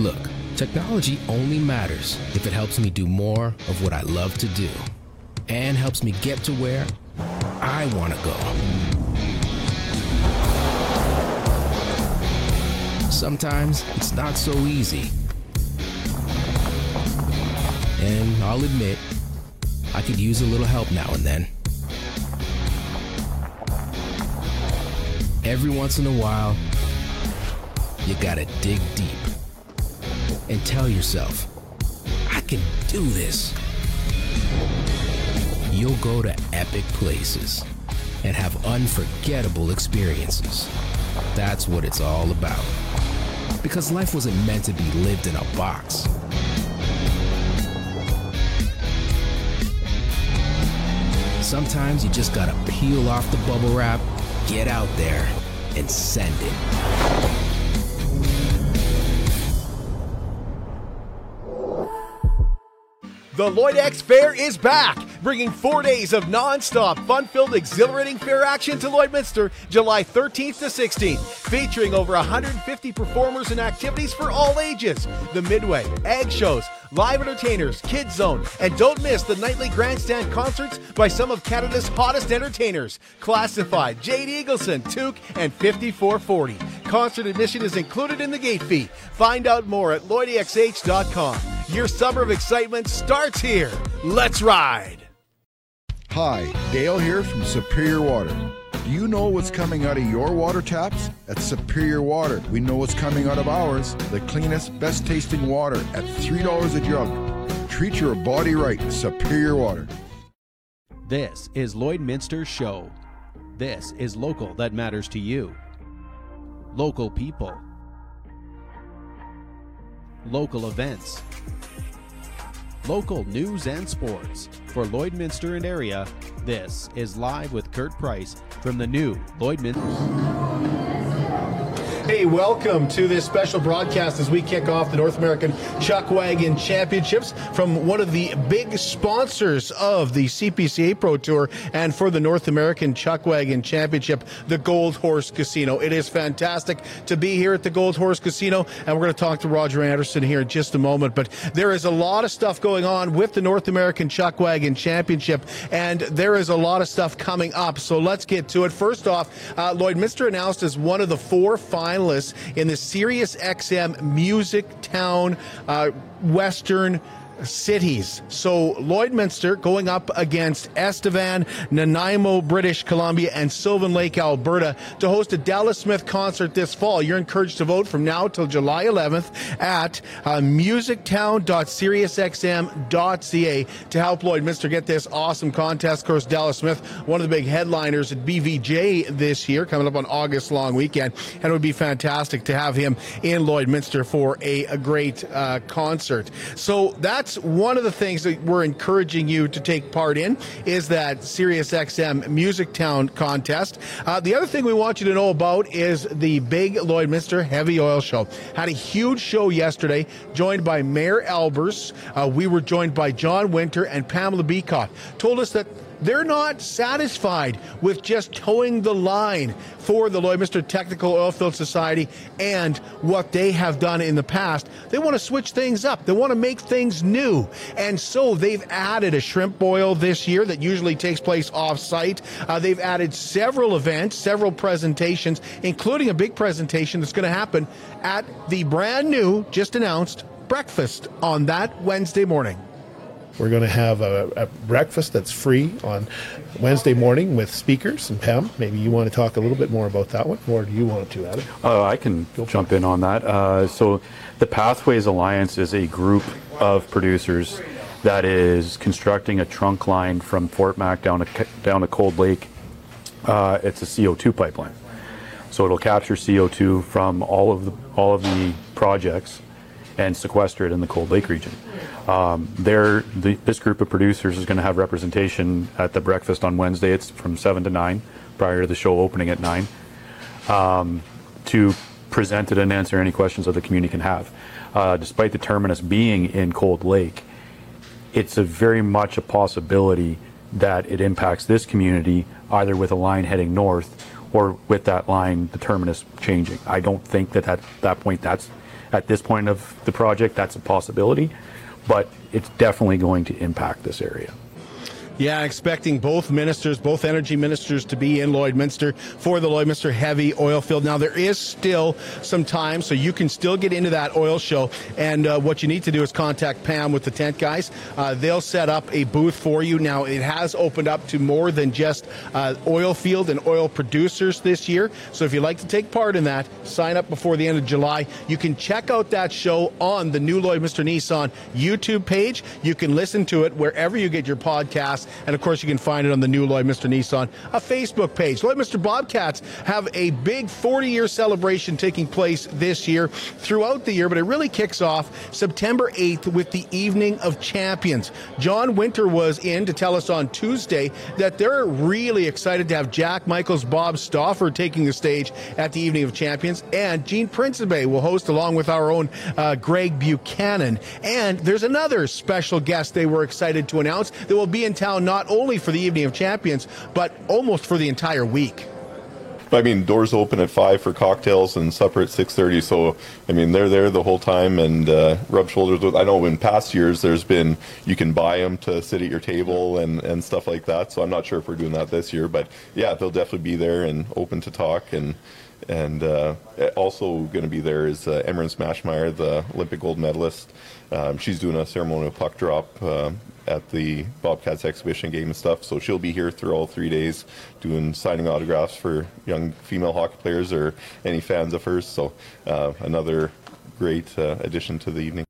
Look, technology only matters if it helps me do more of what I love to do and helps me get to where I want to go. Sometimes it's not so easy. And I'll admit, I could use a little help now and then. Every once in a while, you gotta dig deep and tell yourself, I can do this. You'll go to epic places and have unforgettable experiences. That's what it's all about. Because life wasn't meant to be lived in a box. Sometimes you just gotta peel off the bubble wrap, get out there, and send it. The Lloyd X Fair is back, bringing four days of non-stop, fun-filled, exhilarating fair action to Lloydminster, July 13th to 16th, featuring over 150 performers and activities for all ages. The Midway, Ag Shows, live entertainers, Kids Zone, and don't miss the nightly grandstand concerts by some of Canada's hottest entertainers, Classified, Jade Eagleson, Took, and 5440. Concert admission is included in the gate fee. Find out more at lloydexh.com. Your summer of excitement starts here. Let's ride. Hi, Dale here from Superior Water. Do you know what's coming out of your water taps? At Superior Water, we know what's coming out of ours the cleanest, best tasting water at $3 a jug. Treat your body right, Superior Water. This is Lloydminster's Show. This is local that matters to you. Local people. Local events. Local news and sports. For Lloydminster and area, this is Live with Kurt Price from the new Lloydminster. Welcome to this special broadcast as we kick off the North American Chuck Wagon Championships from one of the big sponsors of the CPCA Pro Tour and for the North American Chuck Wagon Championship, the Gold Horse Casino. It is fantastic to be here at the Gold Horse Casino, and we're going to talk to Roger Anderson here in just a moment. But there is a lot of stuff going on with the North American Chuck Wagon Championship, and there is a lot of stuff coming up. So let's get to it. First off, uh, Lloydminster announced as one of the four finalists in the Sirius XM Music Town uh, Western cities. So Lloydminster going up against Estevan, Nanaimo, British Columbia, and Sylvan Lake, Alberta to host a Dallas Smith concert this fall. You're encouraged to vote from now till July 11th at uh, musictown.siriusxm.ca to help Lloydminster get this awesome contest. Of course, Dallas Smith, one of the big headliners at BVJ this year, coming up on August long weekend, and it would be fantastic to have him in Lloydminster for a, a great uh, concert. So that's one of the things that we're encouraging you to take part in is that Sirius XM Music Town contest. Uh, the other thing we want you to know about is the big Lloyd Lloydminster Heavy Oil Show. Had a huge show yesterday, joined by Mayor Aalbers. Uh, we were joined by John Winter and Pamela Beacott. Told us that they're not satisfied with just towing the line for the Lloydminster Technical Oilfield Society and what they have done in the past. They want to switch things up. They want to make things new. And so they've added a shrimp boil this year that usually takes place off site. Uh, they've added several events, several presentations, including a big presentation that's going to happen at the brand new, just announced, breakfast on that Wednesday morning. We're going to have a, a, breakfast that's free on Wednesday morning with speakers. And Pam, maybe you want to talk a little bit more about that one, or do you want to, Adam? Uh, I can jump in on that. Uh, so, the Pathways Alliance is a group of producers that is constructing a trunk line from Fort Mac down to down to Cold Lake. Uh, it's a CO2 pipeline, so it'll capture CO2 from all of the all of the projects and sequester it in the Cold Lake region. Um, the, this group of producers is going to have representation at the breakfast on Wednesday. It's from 7 to 9, prior to the show opening at 9, um, to present it and answer any questions that the community can have. Uh, despite the terminus being in Cold Lake, it's a very much a possibility that it impacts this community either with a line heading north or with that line, the terminus changing. I don't think that at that point that's at this point of the project, that's a possibility, but it's definitely going to impact this area. Yeah, expecting both ministers, both energy ministers, to be in Lloydminster for the Lloydminster heavy oil field. Now, there is still some time, so you can still get into that oil show. And uh, what you need to do is contact Pam with the tent guys. Uh, they'll set up a booth for you. Now, it has opened up to more than just uh, oil field and oil producers this year. So if you'd like to take part in that, sign up before the end of July. You can check out that show on the new Lloydminster Nissan YouTube page. You can listen to it wherever you get your podcasts. And of course, you can find it on the new Lloydminster Nissan, a Facebook page. Lloydminster Bobcats have a big 40 year celebration taking place this year throughout the year, but it really kicks off September 8th with the Evening of Champions. John Winter was in to tell us on Tuesday that they're really excited to have Jack Michaels, Bob Stauffer taking the stage at the Evening of Champions, and Gene Principe will host along with our own uh, Greg Buchanan. And there's another special guest they were excited to announce that will be in town not only for the Evening of Champions, but almost for the entire week. I mean, doors open at five for cocktails and supper at six thirty. So, I mean, they're there the whole time and uh, rub shoulders with. I know in past years there's been you can buy them to sit at your table and and stuff like that. So I'm not sure if we're doing that this year, but yeah, they'll definitely be there and open to talk and. And uh, also going to be there is uh, Emerance Maschmeyer, the Olympic gold medalist. Um, she's doing a ceremonial puck drop uh, at the Bobcats exhibition game and stuff. So she'll be here through all three days doing signing autographs for young female hockey players or any fans of hers. So uh, another great uh, addition to the evening.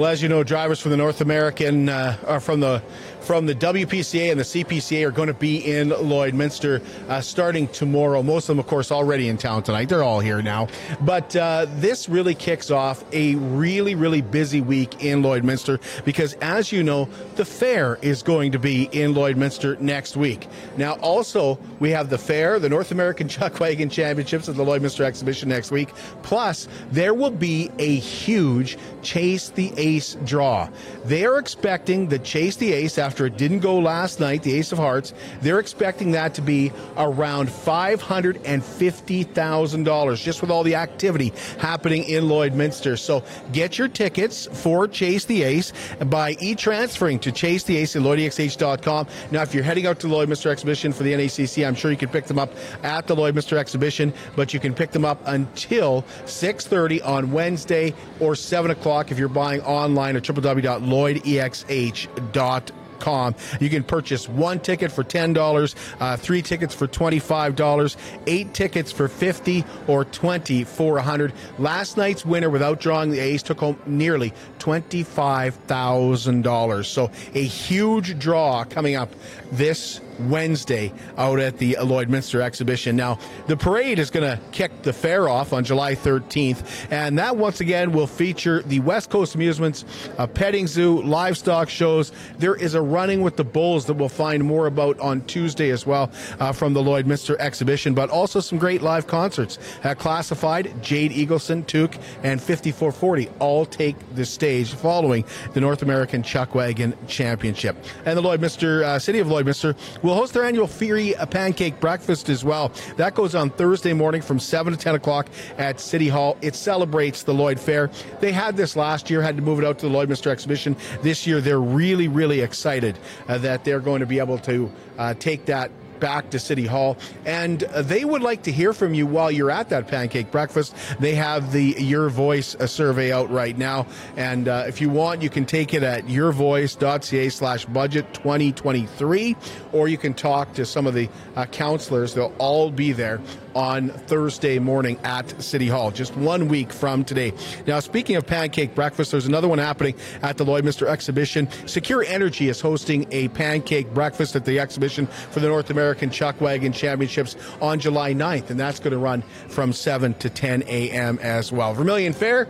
Well, as you know, drivers from the North American, uh, or from the from the WPCA and the CPCA are going to be in Lloydminster uh, starting tomorrow. Most of them, of course, already in town tonight. They're all here now. But uh, this really kicks off a really, really busy week in Lloydminster because, as you know, the fair is going to be in Lloydminster next week. Now, also, we have the fair, the North American Chuck Wagon Championships at the Lloydminster exhibition next week. Plus, there will be a huge Chase the Ace draw. They are expecting the Chase the Ace after it didn't go last night, the Ace of Hearts. They're expecting that to be around $550,000 just with all the activity happening in Lloydminster. So get your tickets for Chase the Ace by e-transferring to Chase the Ace at LloydEXH.com. Now, if you're heading out to Lloydminster Exhibition for the NACC, I'm sure you can pick them up at the Lloydminster Exhibition, but you can pick them up until 6.30 on Wednesday or 7 o'clock if you're buying online at www.lloydexh.com. You can purchase one ticket for $10, uh, three tickets for $25, eight tickets for 50 or 20 for 100 Last night's winner, without drawing the ace, took home nearly $25,000. So a huge draw coming up this Wednesday out at the Lloydminster exhibition. Now, the parade is going to kick the fair off on July 13th, and that once again will feature the West Coast Amusements, a petting zoo, livestock shows. There is a running with the bulls that we'll find more about on Tuesday as well uh, from the Lloydminster exhibition, but also some great live concerts. Uh, classified, Jade Eagleson, Took, and 5440 all take the stage following the North American Chuckwagon Championship. And the Lloydminster, uh, City of Lloydminster, will host their annual Fury Pancake Breakfast as well. That goes on Thursday morning from 7 to 10 o'clock at City Hall. It celebrates the Lloyd Fair. They had this last year, had to move it out to the Lloydminster exhibition. This year, they're really, really excited uh, that they're going to be able to uh, take that back to City Hall. And uh, they would like to hear from you while you're at that pancake breakfast. They have the Your Voice uh, survey out right now. And uh, if you want, you can take it at yourvoice.ca slash budget 2023, or you can talk to some of the uh, councillors. They'll all be there on Thursday morning at City Hall, just one week from today. Now, speaking of pancake breakfast, there's another one happening at the Lloydminster exhibition. Secure Energy is hosting a pancake breakfast at the exhibition for the North American Chuck Wagon Championships on July 9th, and that's going to run from 7 to 10 a.m. as well. Vermilion Fair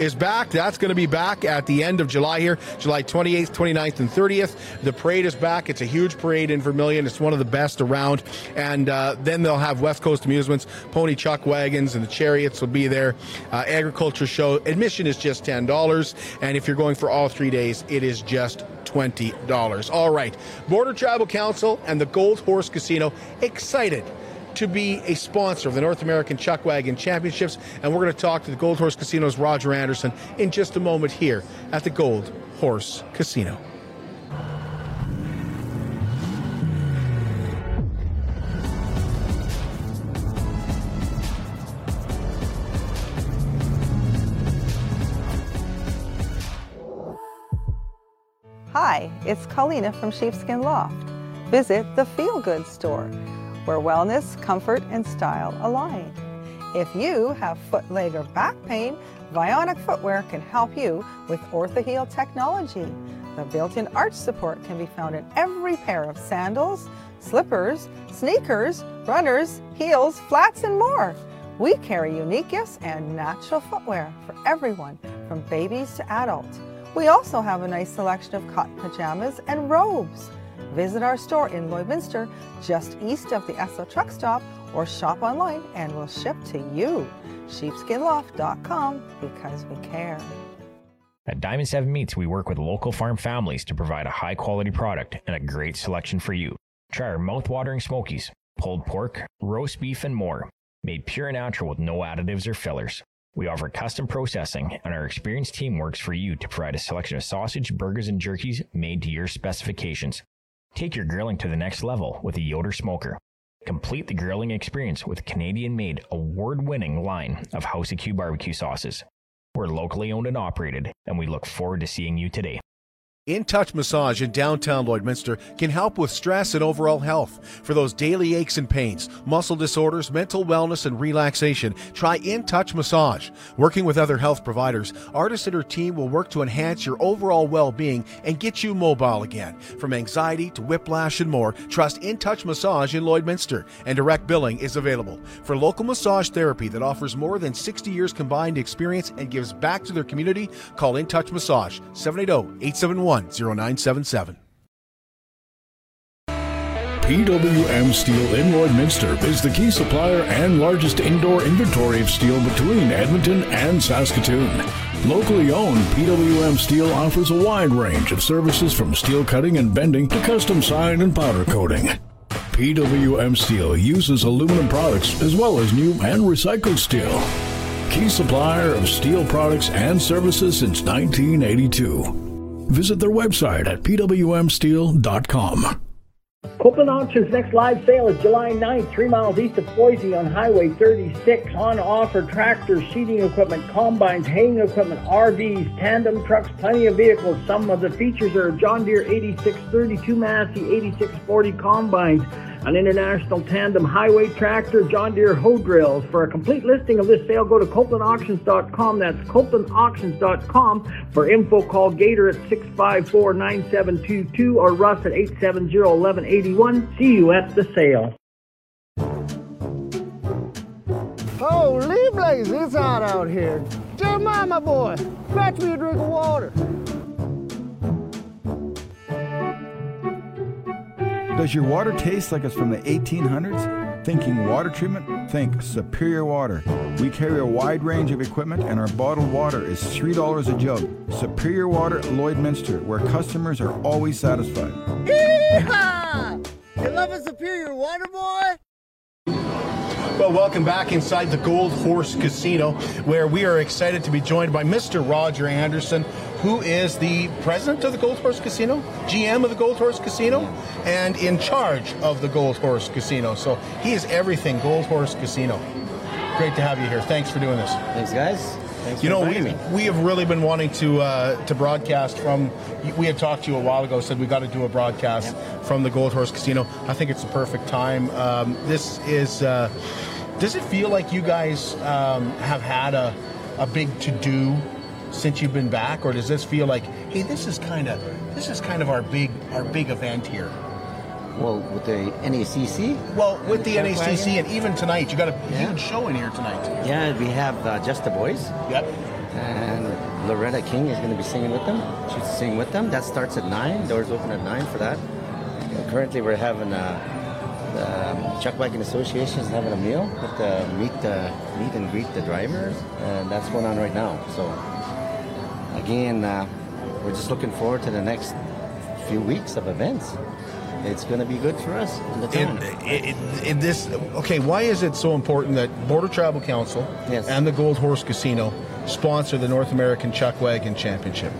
is back. That's going to be back at the end of July here, July 28th, 29th, and 30th. The parade is back. It's a huge parade in Vermilion. It's one of the best around. And uh, then they'll have West Coast Amusements, Pony Chuck Wagons, and the Chariots will be there. Uh, agriculture show. Admission is just $10. And if you're going for all three days, it is just $20. All right. Border Tribal Council and the Gold Horse Casino excited to be a sponsor of the North American Chuck Wagon Championships. And we're going to talk to the Gold Horse Casino's Roger Anderson in just a moment here at the Gold Horse Casino. Hi, it's Colina from Sheepskin Loft. Visit the Feel Good store, where wellness, comfort, and style align. If you have foot, leg, or back pain, Vionic Footwear can help you with Orthaheel technology. The built-in arch support can be found in every pair of sandals, slippers, sneakers, runners, heels, flats, and more. We carry unique gifts and natural footwear for everyone, from babies to adults. We also have a nice selection of cotton pajamas and robes. Visit our store in Lloydminster, just east of the Esso truck stop, or shop online and we'll ship to you. Sheepskinloft.com because we care. At Diamond 7 Meats, we work with local farm families to provide a high quality product and a great selection for you. Try our mouth-watering smokies, pulled pork, roast beef, and more, made pure and natural with no additives or fillers. We offer custom processing, and our experienced team works for you to provide a selection of sausage, burgers, and jerkies made to your specifications. Take your grilling to the next level with a Yoder smoker. Complete the grilling experience with Canadian made, award winning line of House of Q barbecue sauces. We're locally owned and operated, and we look forward to seeing you today. In Touch Massage in downtown Lloydminster can help with stress and overall health. For those daily aches and pains, muscle disorders, mental wellness, and relaxation, try In Touch Massage. Working with other health providers, Artist and her team will work to enhance your overall well being and get you mobile again. From anxiety to whiplash and more, trust In Touch Massage in Lloydminster, and direct billing is available. For local massage therapy that offers more than 60 years combined experience and gives back to their community, call In Touch Massage 780 871 0977. PWM Steel in Lloydminster is the key supplier and largest indoor inventory of steel between Edmonton and Saskatoon. Locally owned, PWM Steel offers a wide range of services from steel cutting and bending to custom sign and powder coating. PWM Steel uses aluminum products as well as new and recycled steel. Key supplier of steel products and services since 1982. Visit their website at pwmsteel.com. Copeland Auction's next live sale is July 9th, three miles east of Boise on Highway 36. On offer tractors, seeding equipment, combines, haying equipment, RVs, tandem trucks, plenty of vehicles. Some of the features are John Deere 8632 Massey 8640 combines, an international tandem highway tractor, John Deere hoe drills. For a complete listing of this sale, go to CopelandAuctions.com. That's CopelandAuctions.com. For info, call Gator at 654-9722 or Russ at 870-1181. See you at the sale. Oh, Holy blaze, it's hot out here. Jeremiah, my boy, fetch me a drink of water. Does your water taste like it's from the 1800s? Thinking water treatment? Think Superior Water. We carry a wide range of equipment and our bottled water is $3 a jug. Superior Water Lloydminster, where customers are always satisfied. Yeehaw! You love a superior water, boy? Well, welcome back inside the Gold Horse Casino, where we are excited to be joined by Mr. Roger Anderson, who is the president of the Gold Horse Casino, GM of the Gold Horse Casino, and in charge of the Gold Horse Casino. So he is everything Gold Horse Casino. Great to have you here. Thanks for doing this. Thanks, guys. Thanks you know, we, me. we have really been wanting to uh, to broadcast from. We had talked to you a while ago, said we got to do a broadcast from the Gold Horse Casino. I think it's the perfect time. Um, this is. Uh, does it feel like you guys um, have had a a big to do since you've been back, or does this feel like, hey, this is kind of this is kind of our big our big event here? Well, with the NACC? Well, with the Chuck NACC, Wagon? and even tonight, you got a Yeah. huge show in here tonight. Yeah, we have uh, Just the Boys. Yep. And Loretta King is going to be singing with them. She's singing with them. That starts at 9. Doors open at 9 for that. Uh, currently, we're having uh, the um, Chuck Wagon Association is having a meal with the meet, the meet and greet the drivers. And that's going on right now. So, again, uh, we're just looking forward to the next few weeks of events. It's going to be good for us in the In, town. in, in this, okay, why is it so important that Border Tribal Council and the Gold Horse Casino sponsor the North American Chuck Wagon Championship?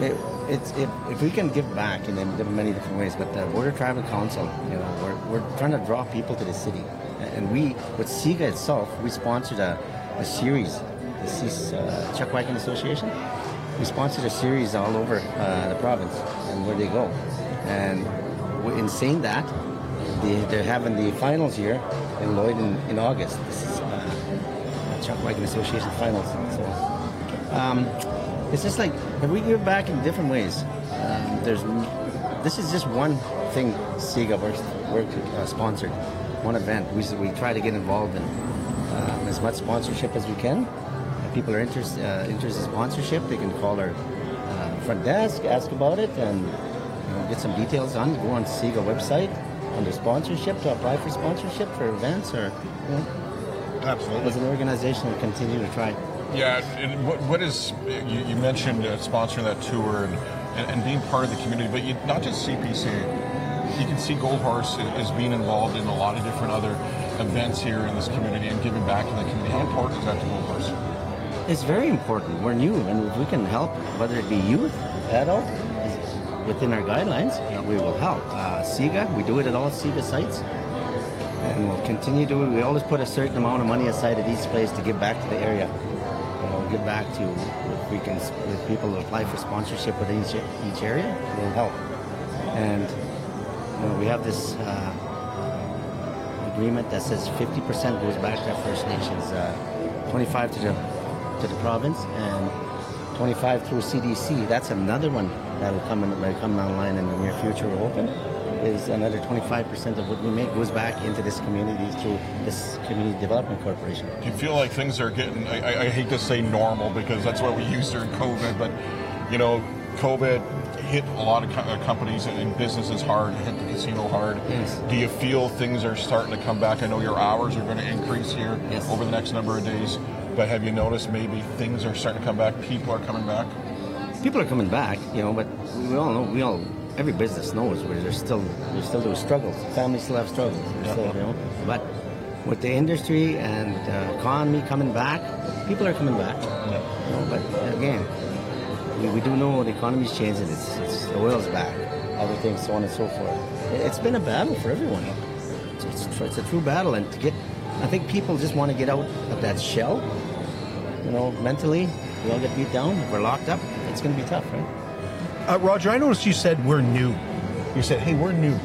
It, it's if, if we can give back in in many different ways, but the Border Tribal Council, you know, we're, we're trying to draw people to the city, and we with SIGA itself, we sponsored a, a series, the Cis- uh, Chuck Wagon Association. We sponsored a series all over uh, the province and where they go, and in saying that, they, they're having the finals here in Lloyd in, in August. This is uh, Chuck Wagon Association finals. So um, it's just like we give back in different ways. Um, there's this is just one thing SIGA works, work, uh, sponsored, one event. We, we try to get involved in um, as much sponsorship as we can. If people are interested uh, interested in sponsorship, they can call our uh, front desk, ask about it, and get some details on. Go on SIGA website under sponsorship to apply for sponsorship for events or you know, Absolutely. as an organization, we continue to try. Yeah, and what, what is you, you mentioned uh, sponsoring that tour and, and, and being part of the community, but you, not just CPC. You can see Gold Horse is being involved in a lot of different other events here in this community and giving back to the community. How important is that to Gold Horse? It's very important. We're new, and we can help, whether it be youth, adult, within our guidelines, we will help. Uh, we do it at all SIGA sites, and we'll continue to. We always put a certain amount of money aside at each place to give back to the area. You know, give back to if we can, if people apply for sponsorship within each each area, we'll help. And you know, we have this. Uh, agreement that says 50% goes back to First Nations, uh, 25 to the to the province, and 25 through CDC. That's another one that'll come in, that'll come online in the near future. We're hoping is another 25% of what we make goes back into this community through this community development corporation. Do you feel like things are getting? I, I- hate to say normal because that's what we used during COVID, but you know, COVID hit a lot of uh, companies and businesses hard, hit the casino hard. Yes. Do you feel things are starting to come back? I know your hours are going to increase here over the next number of days, but have you noticed maybe things are starting to come back? People are coming back. People are coming back, you know, but we all know, we all, every business knows where there's still, there's still those struggles. Families still have struggles, There's still, you know. But with the industry and the economy coming back, people are coming back. You know, but again, we, we do know the economy's changing. It's, it's the oil's back, everything, so on and so forth. It- It's been a battle for everyone. It's, it's, it's a true battle, and to get, I think people just want to get out of that shell. You know, mentally, we all get beat down. If we're locked up, it's going to be tough, right? Uh, Roger, I noticed you said we're new. You said, "Hey, we're new."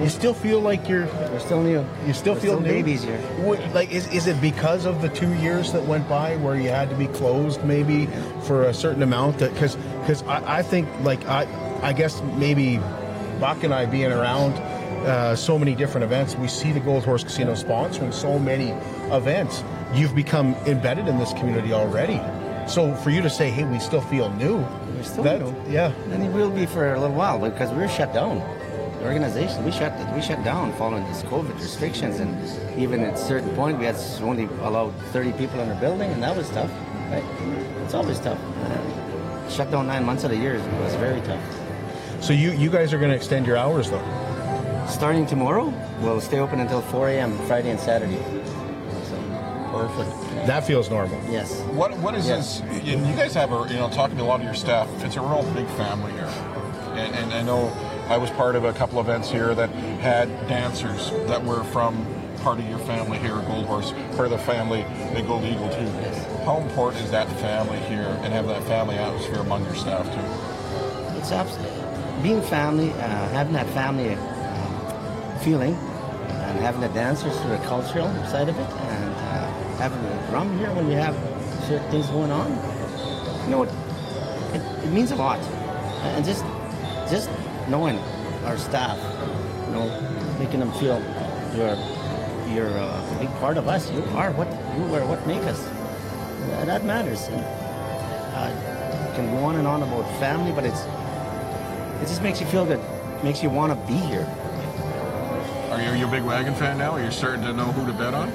You still feel like you're. We're still new. You still We're feel still new? babies here. What, like, is, is it because of the two years that went by where you had to be closed maybe for a certain amount? That because because I, I think like I I guess maybe Buck and I being around uh, so many different events, we see the Gold Horse Casino sponsoring so many events. You've become embedded in this community already. So for you to say, "Hey, we still feel new," We're still that- new. yeah. And it will be for a little while because we are shut down. The organization, we shut we shut down following these COVID restrictions, and even at a certain point, we had only allowed 30 people in our building, and that was tough. Right? It's always tough. Uh, shut down nine months of the year was very tough. So you you guys are going to extend your hours though. Starting tomorrow, we'll stay open until 4 a.m. Friday and Saturday. So, perfect. That feels normal. Yes. What what is Yes. this? And you guys have a you know talking to a lot of your staff. It's a real big family here, and, and I know I was part of a couple events here that had dancers that were from part of your family here at Gold Horse, part of the family at Gold Eagle too. Yes. How important is that family here and have that family atmosphere among your staff too? It's absolutely being family, uh, having that family um, feeling, and having the dancers through the cultural side of it, and uh, having the drum here when we have certain things going on. You know, it, it, it means a lot, and just just knowing our staff, you know, making them feel you're you're uh, a big part of us. You are what you are what make us. That matters. And, uh, can go on and on about family, but it's it just makes you feel good. Makes you want to be here. Are you, you a big wagon fan now? Are you starting to know who to bet on?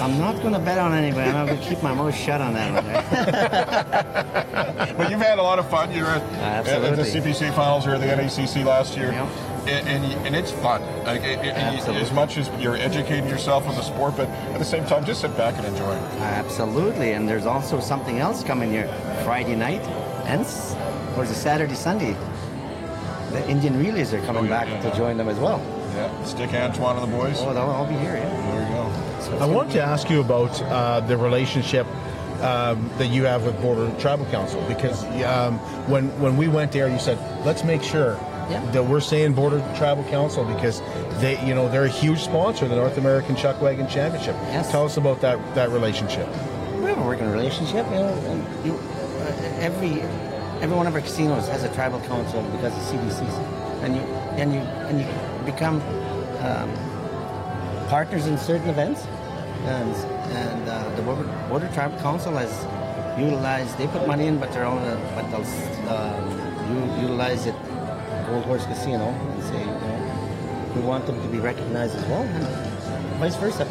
I'm not going to bet on anybody. I'm going to keep my mouth shut on that one. But you've had a lot of fun. You were at, at the CPC finals or the NACC last year, and, and and it's fun. Like it, it- as much as you're educating yourself on the sport, but at the same time, just sit back and enjoy. it. Absolutely, and there's also something else coming here Friday night, and or is it Saturday, Sunday? The Indian relays are coming oh, back to join them as well. Yeah, Stick Antoine and the boys. Oh, they'll all be here. Yeah. There you go. I wanted to ask you about uh, the relationship um, that you have with Border Tribal Council because um, when when we went there, you said let's make sure that we're saying Border Tribal Council because they you know they're a huge sponsor of the North American Chuck Wagon Championship. Tell us about that that relationship. We have a working relationship, you know, and you, uh, every every one of our casinos has a tribal council because of CBCs, and you and you and you become um, partners in certain events, and and uh, the Border, Border Tribal Council has utilized. They put money in, but they're on. But they'll um, u- utilize it. Gold Horse Casino and say, you know, we want them to be recognized as well, and vice versa.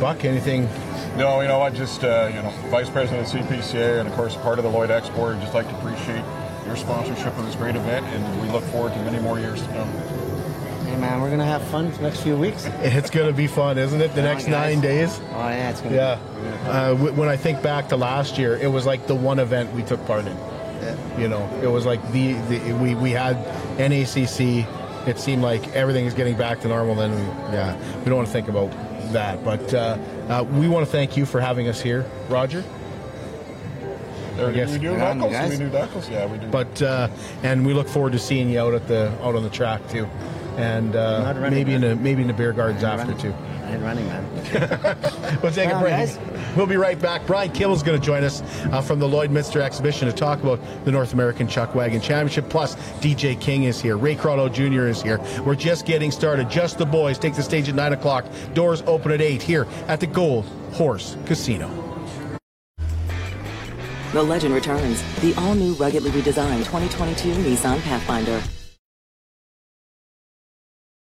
Buck, anything? No, you know what? Just uh, you know, vice president of CPCA, and of course part of the Lloyd Export. Just like to appreciate your sponsorship of this great event, and we look forward to many more years to come. Hey man, we're gonna have fun the next few weeks. It's going to be fun, isn't it? The Come next guys. nine days. Oh yeah, it's gonna. Yeah. Uh, w- when I think back to last year, it was like the one event we took part in. You know, it was like the, the we we had NACC. It seemed like everything is getting back to normal. Then we, yeah, we don't want to think about that. But uh, uh, we want to thank you for having us here, Roger. There, I guess- we do Good you knuckles. guys. We do knuckles. Yeah, we do. But uh, and we look forward to seeing you out at the out on the track too, and uh, Not running, maybe in man. the maybe in the beer gardens after too. I ain't running, man. We'll take Come a break. guys. We'll be right back. Brian Kimball's going to join us uh, from the Lloydminster exhibition to talk about the North American Chuck Wagon Championship. Plus, DJ King is here. Ray Croteau Jr. is here. We're just getting started. Just the boys take the stage at 9 o'clock. Doors open at 8 here at the Gold Horse Casino. The legend returns. The all-new ruggedly redesigned 2022 Nissan Pathfinder.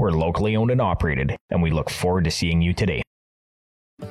We're locally owned and operated, and we look forward to seeing you today.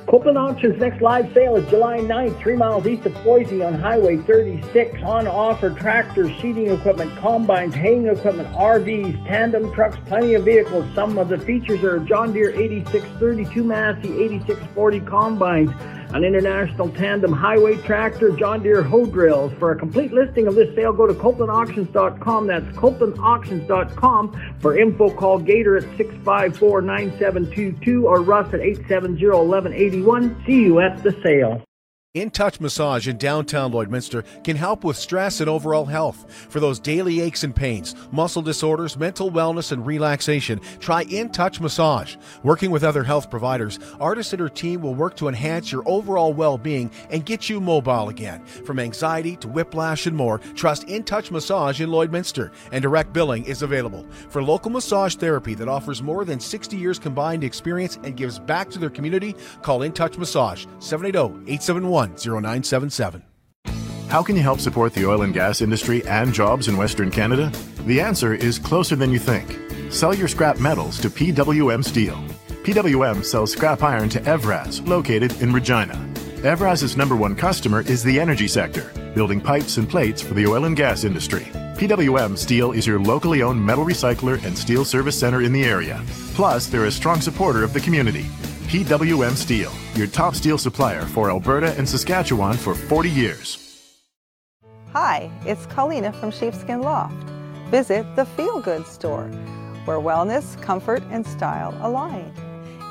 Copeland Auctions next live sale is July 9th, three miles east of Boise on Highway 36. On offer tractors, seeding equipment, combines, haying equipment, RVs, tandem trucks, plenty of vehicles. Some of the features are John Deere 8632 Massey 8640 combines, an international tandem highway tractor, John Deere hoe drills. For a complete listing of this sale, go to copelandauctions.com. That's copelandauctions.com. For info, call Gator at 654-9722 or Russ at 870-1181. See you at the sale. In Touch Massage in downtown Lloydminster can help with stress and overall health. For those daily aches and pains, muscle disorders, mental wellness, and relaxation, try In Touch Massage. Working with other health providers, Artist and her team will work to enhance your overall well being and get you mobile again. From anxiety to whiplash and more, trust In Touch Massage in Lloydminster, and direct billing is available. For local massage therapy that offers more than 60 years combined experience and gives back to their community, call In Touch Massage 780 871 0977. How can you help support the oil and gas industry and jobs in Western Canada? The answer is closer than you think. Sell your scrap metals to PWM Steel. PWM sells scrap iron to Evraz, located in Regina. Evraz's number one customer is the energy sector, building pipes and plates for the oil and gas industry. PWM Steel is your locally owned metal recycler and steel service center in the area. Plus, they're a strong supporter of the community. PWM Steel, your top steel supplier for Alberta and Saskatchewan for 40 years. Hi, it's Colina from Sheepskin Loft. Visit the Feel Good store, where wellness, comfort, and style align.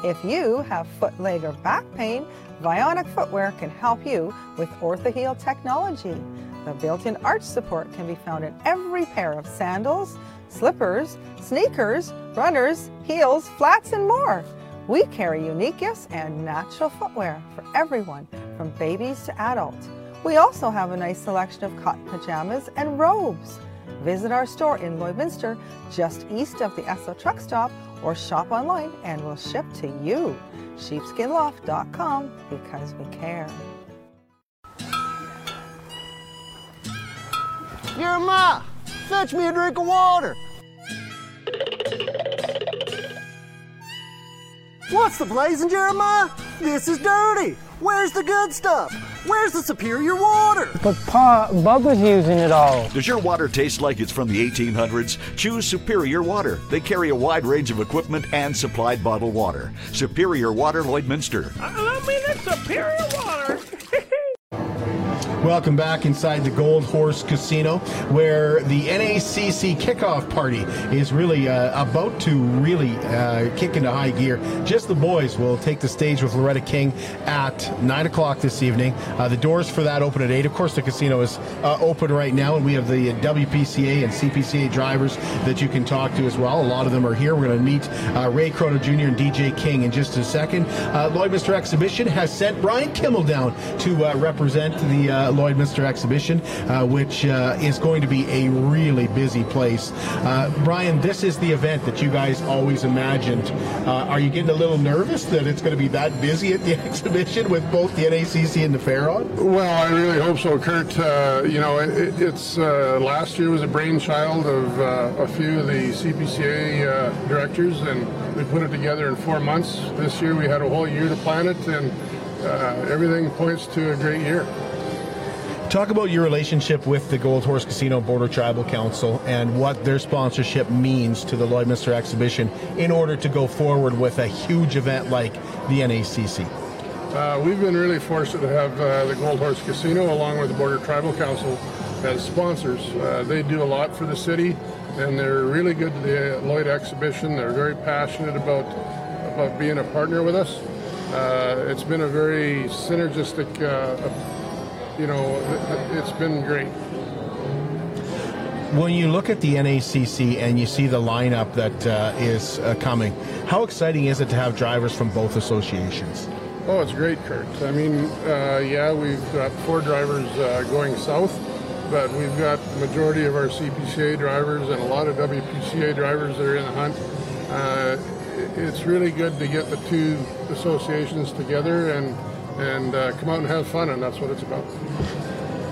If you have foot, leg, or back pain, Vionic Footwear can help you with Orthaheel technology. The built-in arch support can be found in every pair of sandals, slippers, sneakers, runners, heels, flats, and more. We carry unique gifts and natural footwear for everyone, from babies to adults. We also have a nice selection of cotton pajamas and robes. Visit our store in Lloydminster, just east of the Esso truck stop, or shop online and we'll ship to you. Sheepskinloft.com because we care. Your Jeremiah, fetch me a drink of water. What's the blazing, Jeremiah? This is dirty. Where's the good stuff? Where's the superior water? But Pa, Bubba's using it all. Does your water taste like it's from the 1800s? Choose Superior Water. They carry a wide range of equipment and supplied bottled water. Superior Water Lloydminster. Uh, I mean, it's superior water. Welcome back inside the Gold Horse Casino, where the NACC kickoff party is really uh, about to really uh, kick into high gear. Just the boys will take the stage with Loretta King at 9 o'clock this evening. Uh, the doors for that open at 8. Of course, the casino is uh, open right now, and we have the WPCA and CPCA drivers that you can talk to as well. A lot of them are here. We're going to meet uh, Ray Croteau Jr. and DJ King in just a second. Uh, Lloydminster Exhibition has sent Brian Kimmel down to represent the Lloydminster Exhibition, uh, which uh, is going to be a really busy place. Uh, Brian, this is the event that you guys always imagined. Uh, are you getting a little nervous that it's going to be that busy at the exhibition with both the NACC and the fair on? Well, I really hope so, Kurt. Uh, you know, it, it's last year was a brainchild of a few of the CPCA directors, and we put it together in four months. This year we had a whole year to plan it, and everything points to a great year. Talk about your relationship with the Gold Horse Casino Border Tribal Council and what their sponsorship means to the Lloydminster exhibition in order to go forward with a huge event like the NACC. Uh, we've been really fortunate to have uh, the Gold Horse Casino along with the Border Tribal Council as sponsors. Uh, they do a lot for the city and they're really good to the Lloyd exhibition. They're very passionate about, about being a partner with us. Uh, it's been a very synergistic uh, you know, it's been great. When you look at the NACC and you see the lineup that uh, is uh, coming, how exciting is it to have drivers from both associations? Oh, it's great, Kurt. I mean, uh, yeah, we've got four drivers uh, going south, but we've got the majority of our CPCA drivers and a lot of WPCA drivers that are in the hunt. Uh, it's really good to get the two associations together and and uh, come out and have fun, and that's what it's about.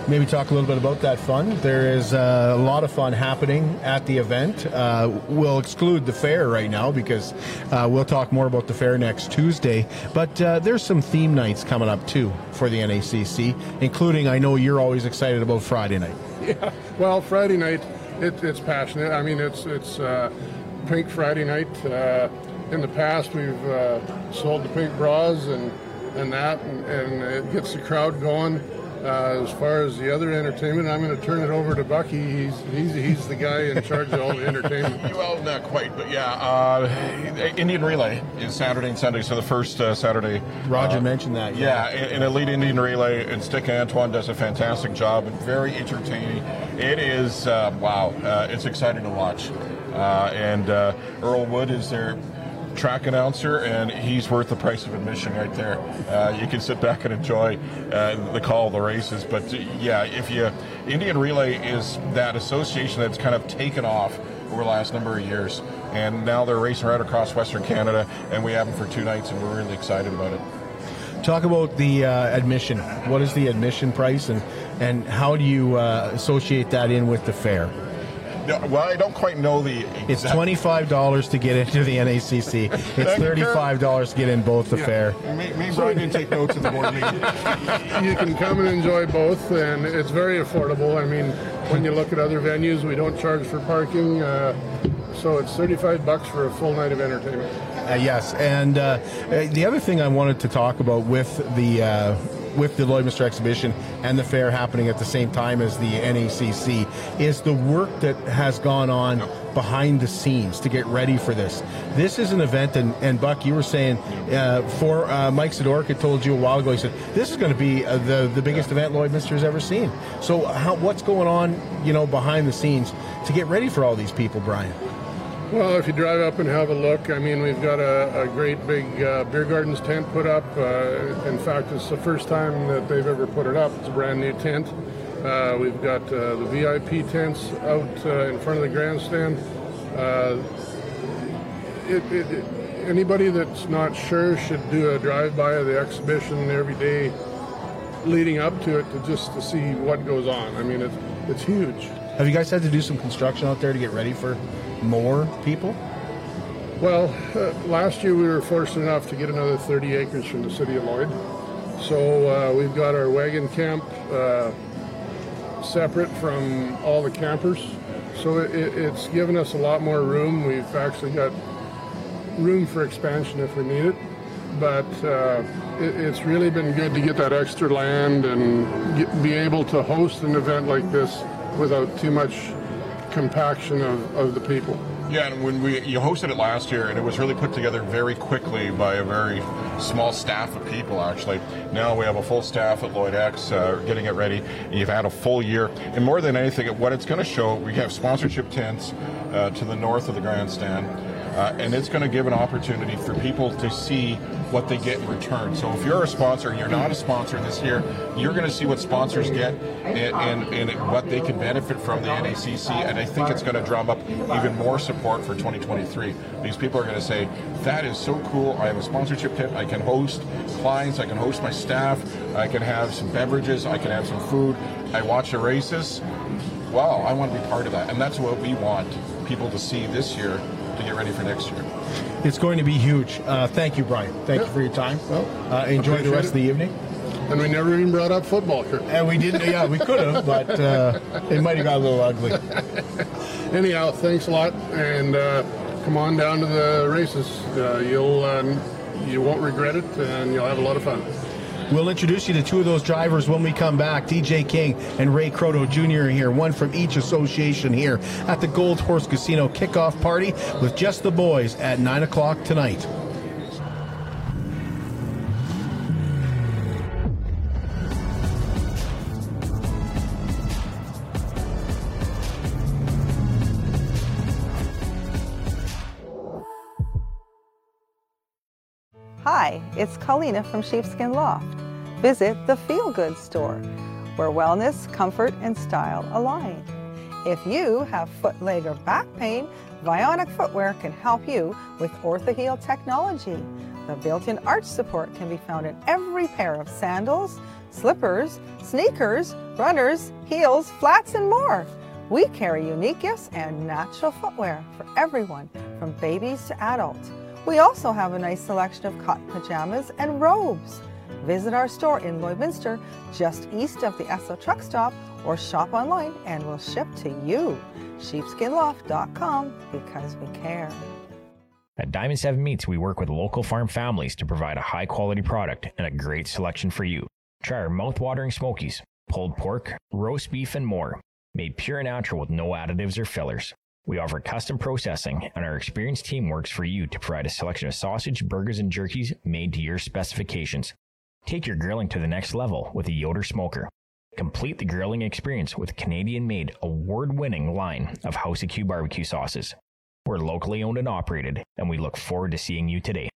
Maybe talk a little bit about that fun. There is uh, a lot of fun happening at the event. Uh, we'll exclude the fair right now because uh, we'll talk more about the fair next Tuesday. But uh, there's some theme nights coming up too for the NACC, including I know you're always excited about Friday night. Yeah, well, Friday night it, it's passionate. I mean, it's it's uh, Pink Friday night. in the past, we've sold the pink bras and and that, and, and it gets the crowd going. Uh, as far as the other entertainment, I'm going to turn it over to Bucky. He's he's, he's the guy in charge of all the entertainment. well, not quite, but yeah. Uh, Indian Relay is Saturday and Sunday, so the first uh, Saturday. Roger uh, mentioned that. Yeah, yeah in Elite Indian Relay, and Stick Antoine does a fantastic job and very entertaining. It is, uh, wow, uh, it's exciting to watch. and Earl Wood is there track announcer, and he's worth the price of admission right there. Uh, you can sit back and enjoy uh, the call of the races. But uh, yeah, if you Indian Relay is that association that's kind of taken off over the last number of years, and now they're racing right across Western Canada, and we have them for two nights, and we're really excited about it. Talk about the uh, admission. What is the admission price, and and how do you uh, associate that in with the fair? Well, I don't quite know the. Exact... It's twenty five dollars to get into the NACC. It's thirty five dollars to get in both the yeah. fair. Me, me and Brian didn't take notes of the board meeting. you can come and enjoy both, and it's very affordable. I mean, when you look at other venues, we don't charge for parking, uh, so it's thirty five bucks for a full night of entertainment. Uh, yes, and uh, the other thing I wanted to talk about with the uh, with the Lloydminster exhibition and the fair happening at the same time as the NACC is the work that has gone on behind the scenes to get ready for this. This is an event, and, and Buck, you were saying, uh, for uh, Mike Sidorica told you a while ago, he said, this is going to be uh, the, the biggest event Lloydminster has ever seen. So how, what's going on, you know, behind the scenes to get ready for all these people, Brian? Well, if you drive up and have a look, I mean, we've got a, a great big uh, beer gardens tent put up. Uh, in fact, it's the first time that they've ever put it up. It's a brand new tent. Uh, we've got uh, the VIP tents out uh, in front of the grandstand. Uh, it, it, it, anybody that's not sure should do a drive-by of the exhibition every day leading up to it to just to see what goes on. I mean, it's it's huge. Have you guys had to do some construction out there to get ready for more people? Well, uh, last year we were fortunate enough to get another 30 acres from the city of Lloyd. So uh, we've got our wagon camp uh, separate from all the campers. So it, it's given us a lot more room. We've actually got room for expansion if we need it. But uh, it, it's really been good to get that extra land and get, be able to host an event like this without too much compaction of, of the people. Yeah, and when we you hosted it last year, and it was really put together very quickly by a very small staff of people. Actually, now we have a full staff at Lloyd X uh, getting it ready. And you've had a full year, and more than anything, what it's going to show, we have sponsorship tents uh, to the north of the grandstand. Uh, and it's going to give an opportunity for people to see what they get in return. So if you're a sponsor and you're not a sponsor this year, you're going to see what sponsors get and, and, and, what they can benefit from the NACC. And I think it's going to drum up even more support for 2023. These people are going to say, that is so cool. I have a sponsorship tip. I can host clients. I can host my staff. I can have some beverages. I can have some food. I watch the races. Wow, I want to be part of that. And that's what we want people to see this year to get ready for next year. It's going to be huge. Uh, thank you, Brian. Thank you for your time. Well, uh, enjoy the rest it. of the evening. And we never even brought up football, Kurt. And we didn't. Yeah, we could have, but uh, it might have got a little ugly. Anyhow, thanks a lot, and uh, come on down to the races. Uh, you'll um, you won't regret it, and you'll have a lot of fun. We'll introduce you to two of those drivers when we come back. DJ King and Ray Croteau Jr. here, one from each association here at the Gold Horse Casino kickoff party with just the boys at 9 o'clock tonight. Hi, it's Colina from Sheepskin Loft. Visit the Feel Good store, where wellness, comfort, and style align. If you have foot, leg, or back pain, Vionic Footwear can help you with Orthaheel technology. The built-in arch support can be found in every pair of sandals, slippers, sneakers, runners, heels, flats, and more. We carry unique gifts and natural footwear for everyone, from babies to adults. We also have a nice selection of cotton pajamas and robes. Visit our store in Lloydminster, just east of the Esso truck stop, or shop online and we'll ship to you. Sheepskinloft.com because we care. At Diamond 7 Meats, we work with local farm families to provide a high quality product and a great selection for you. Try our mouth-watering smokies, pulled pork, roast beef, and more, made pure and natural with no additives or fillers. We offer custom processing, and our experienced team works for you to provide a selection of sausage, burgers, and jerkies made to your specifications. Take your grilling to the next level with a Yoder smoker. Complete the grilling experience with Canadian made, award winning line of House of Q barbecue sauces. We're locally owned and operated, and we look forward to seeing you today.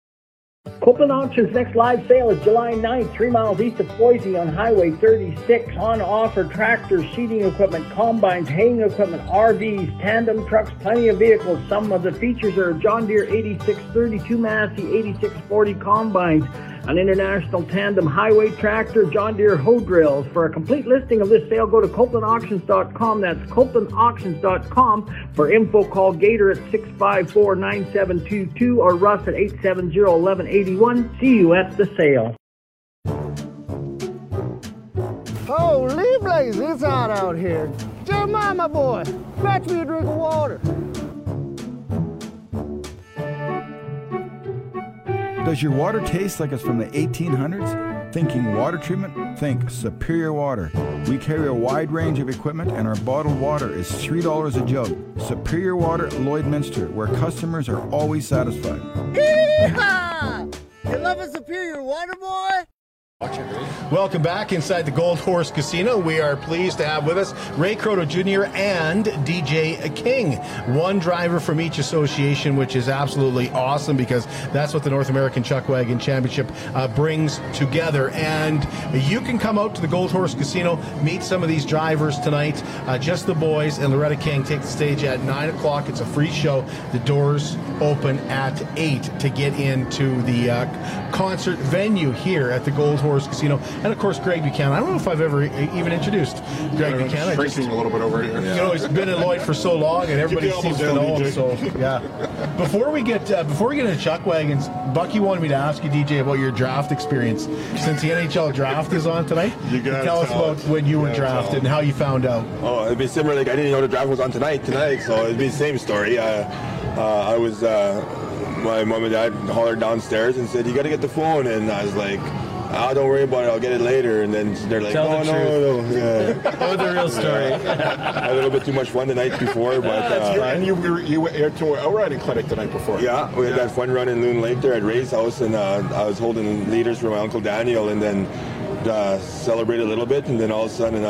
Copeland Auctions next live sale is July 9th, three miles east of Boise on Highway 36. On offer tractors, seeding equipment, combines, haying equipment, RVs, tandem trucks, plenty of vehicles. Some of the features are John Deere 8632 Massey 8640 combines, an international tandem highway tractor, John Deere hoe drills. For a complete listing of this sale, go to CopelandAuctions.com. That's CopelandAuctions.com. For info, call Gator at 654-9722 or Russ at 870-1181. See you at the sale. Holy blazes, it's hot out here. Jeremiah, my boy, fetch me a drink of water. Does your water taste like it's from the 1800s? Thinking water treatment? Think Superior Water. We carry a wide range of equipment and our bottled water is $3 a jug. Superior Water Lloydminster, where customers are always satisfied. Yeehaw! You love a superior water, boy? Welcome back inside the Gold Horse Casino. We are pleased to have with us Ray Croteau Jr. and DJ King. One driver from each association, which is absolutely awesome because that's what the North American Chuck Wagon Championship uh, brings together. And you can come out to the Gold Horse Casino, meet some of these drivers tonight. Uh, just the boys and Loretta King take the stage at 9 o'clock. It's a free show. The doors open at 8 to get into the uh, concert venue here at the Gold Horse Casino. And of course, Greg Buchanan. I don't know if I've ever even introduced Greg Buchanan. I just- Shrinking a little bit over here. you know, he's been in Lloyd for so long, and everybody Keep the seems to know him. So, yeah. Before we get uh, before we get into chuck wagons, Bucky wanted me to ask you, DJ, about your draft experience. Since the NHL draft is on tonight, You gotta tell us about it. when you were You gotta drafted tell and how you found out. Oh, it'd be similar. Like I didn't know the draft was on tonight. Tonight, so it'd be the same story. Uh, uh, I was. Uh, my mom and dad hollered downstairs and said, "You got to get the phone," and I was like. Ah, don't worry about it. I'll get it later. And then they're like, Tell "No, the no, no." Yeah. Oh, the real story. I a little bit too much fun the night before, but That's uh, you, and you were you went to an outriding clinic the night before. yeah, we had that fun run in Loon Lake there at Ray's house, and uh, I was holding leaders for my uncle Daniel, and then uh, celebrated a little bit, and then all of a sudden,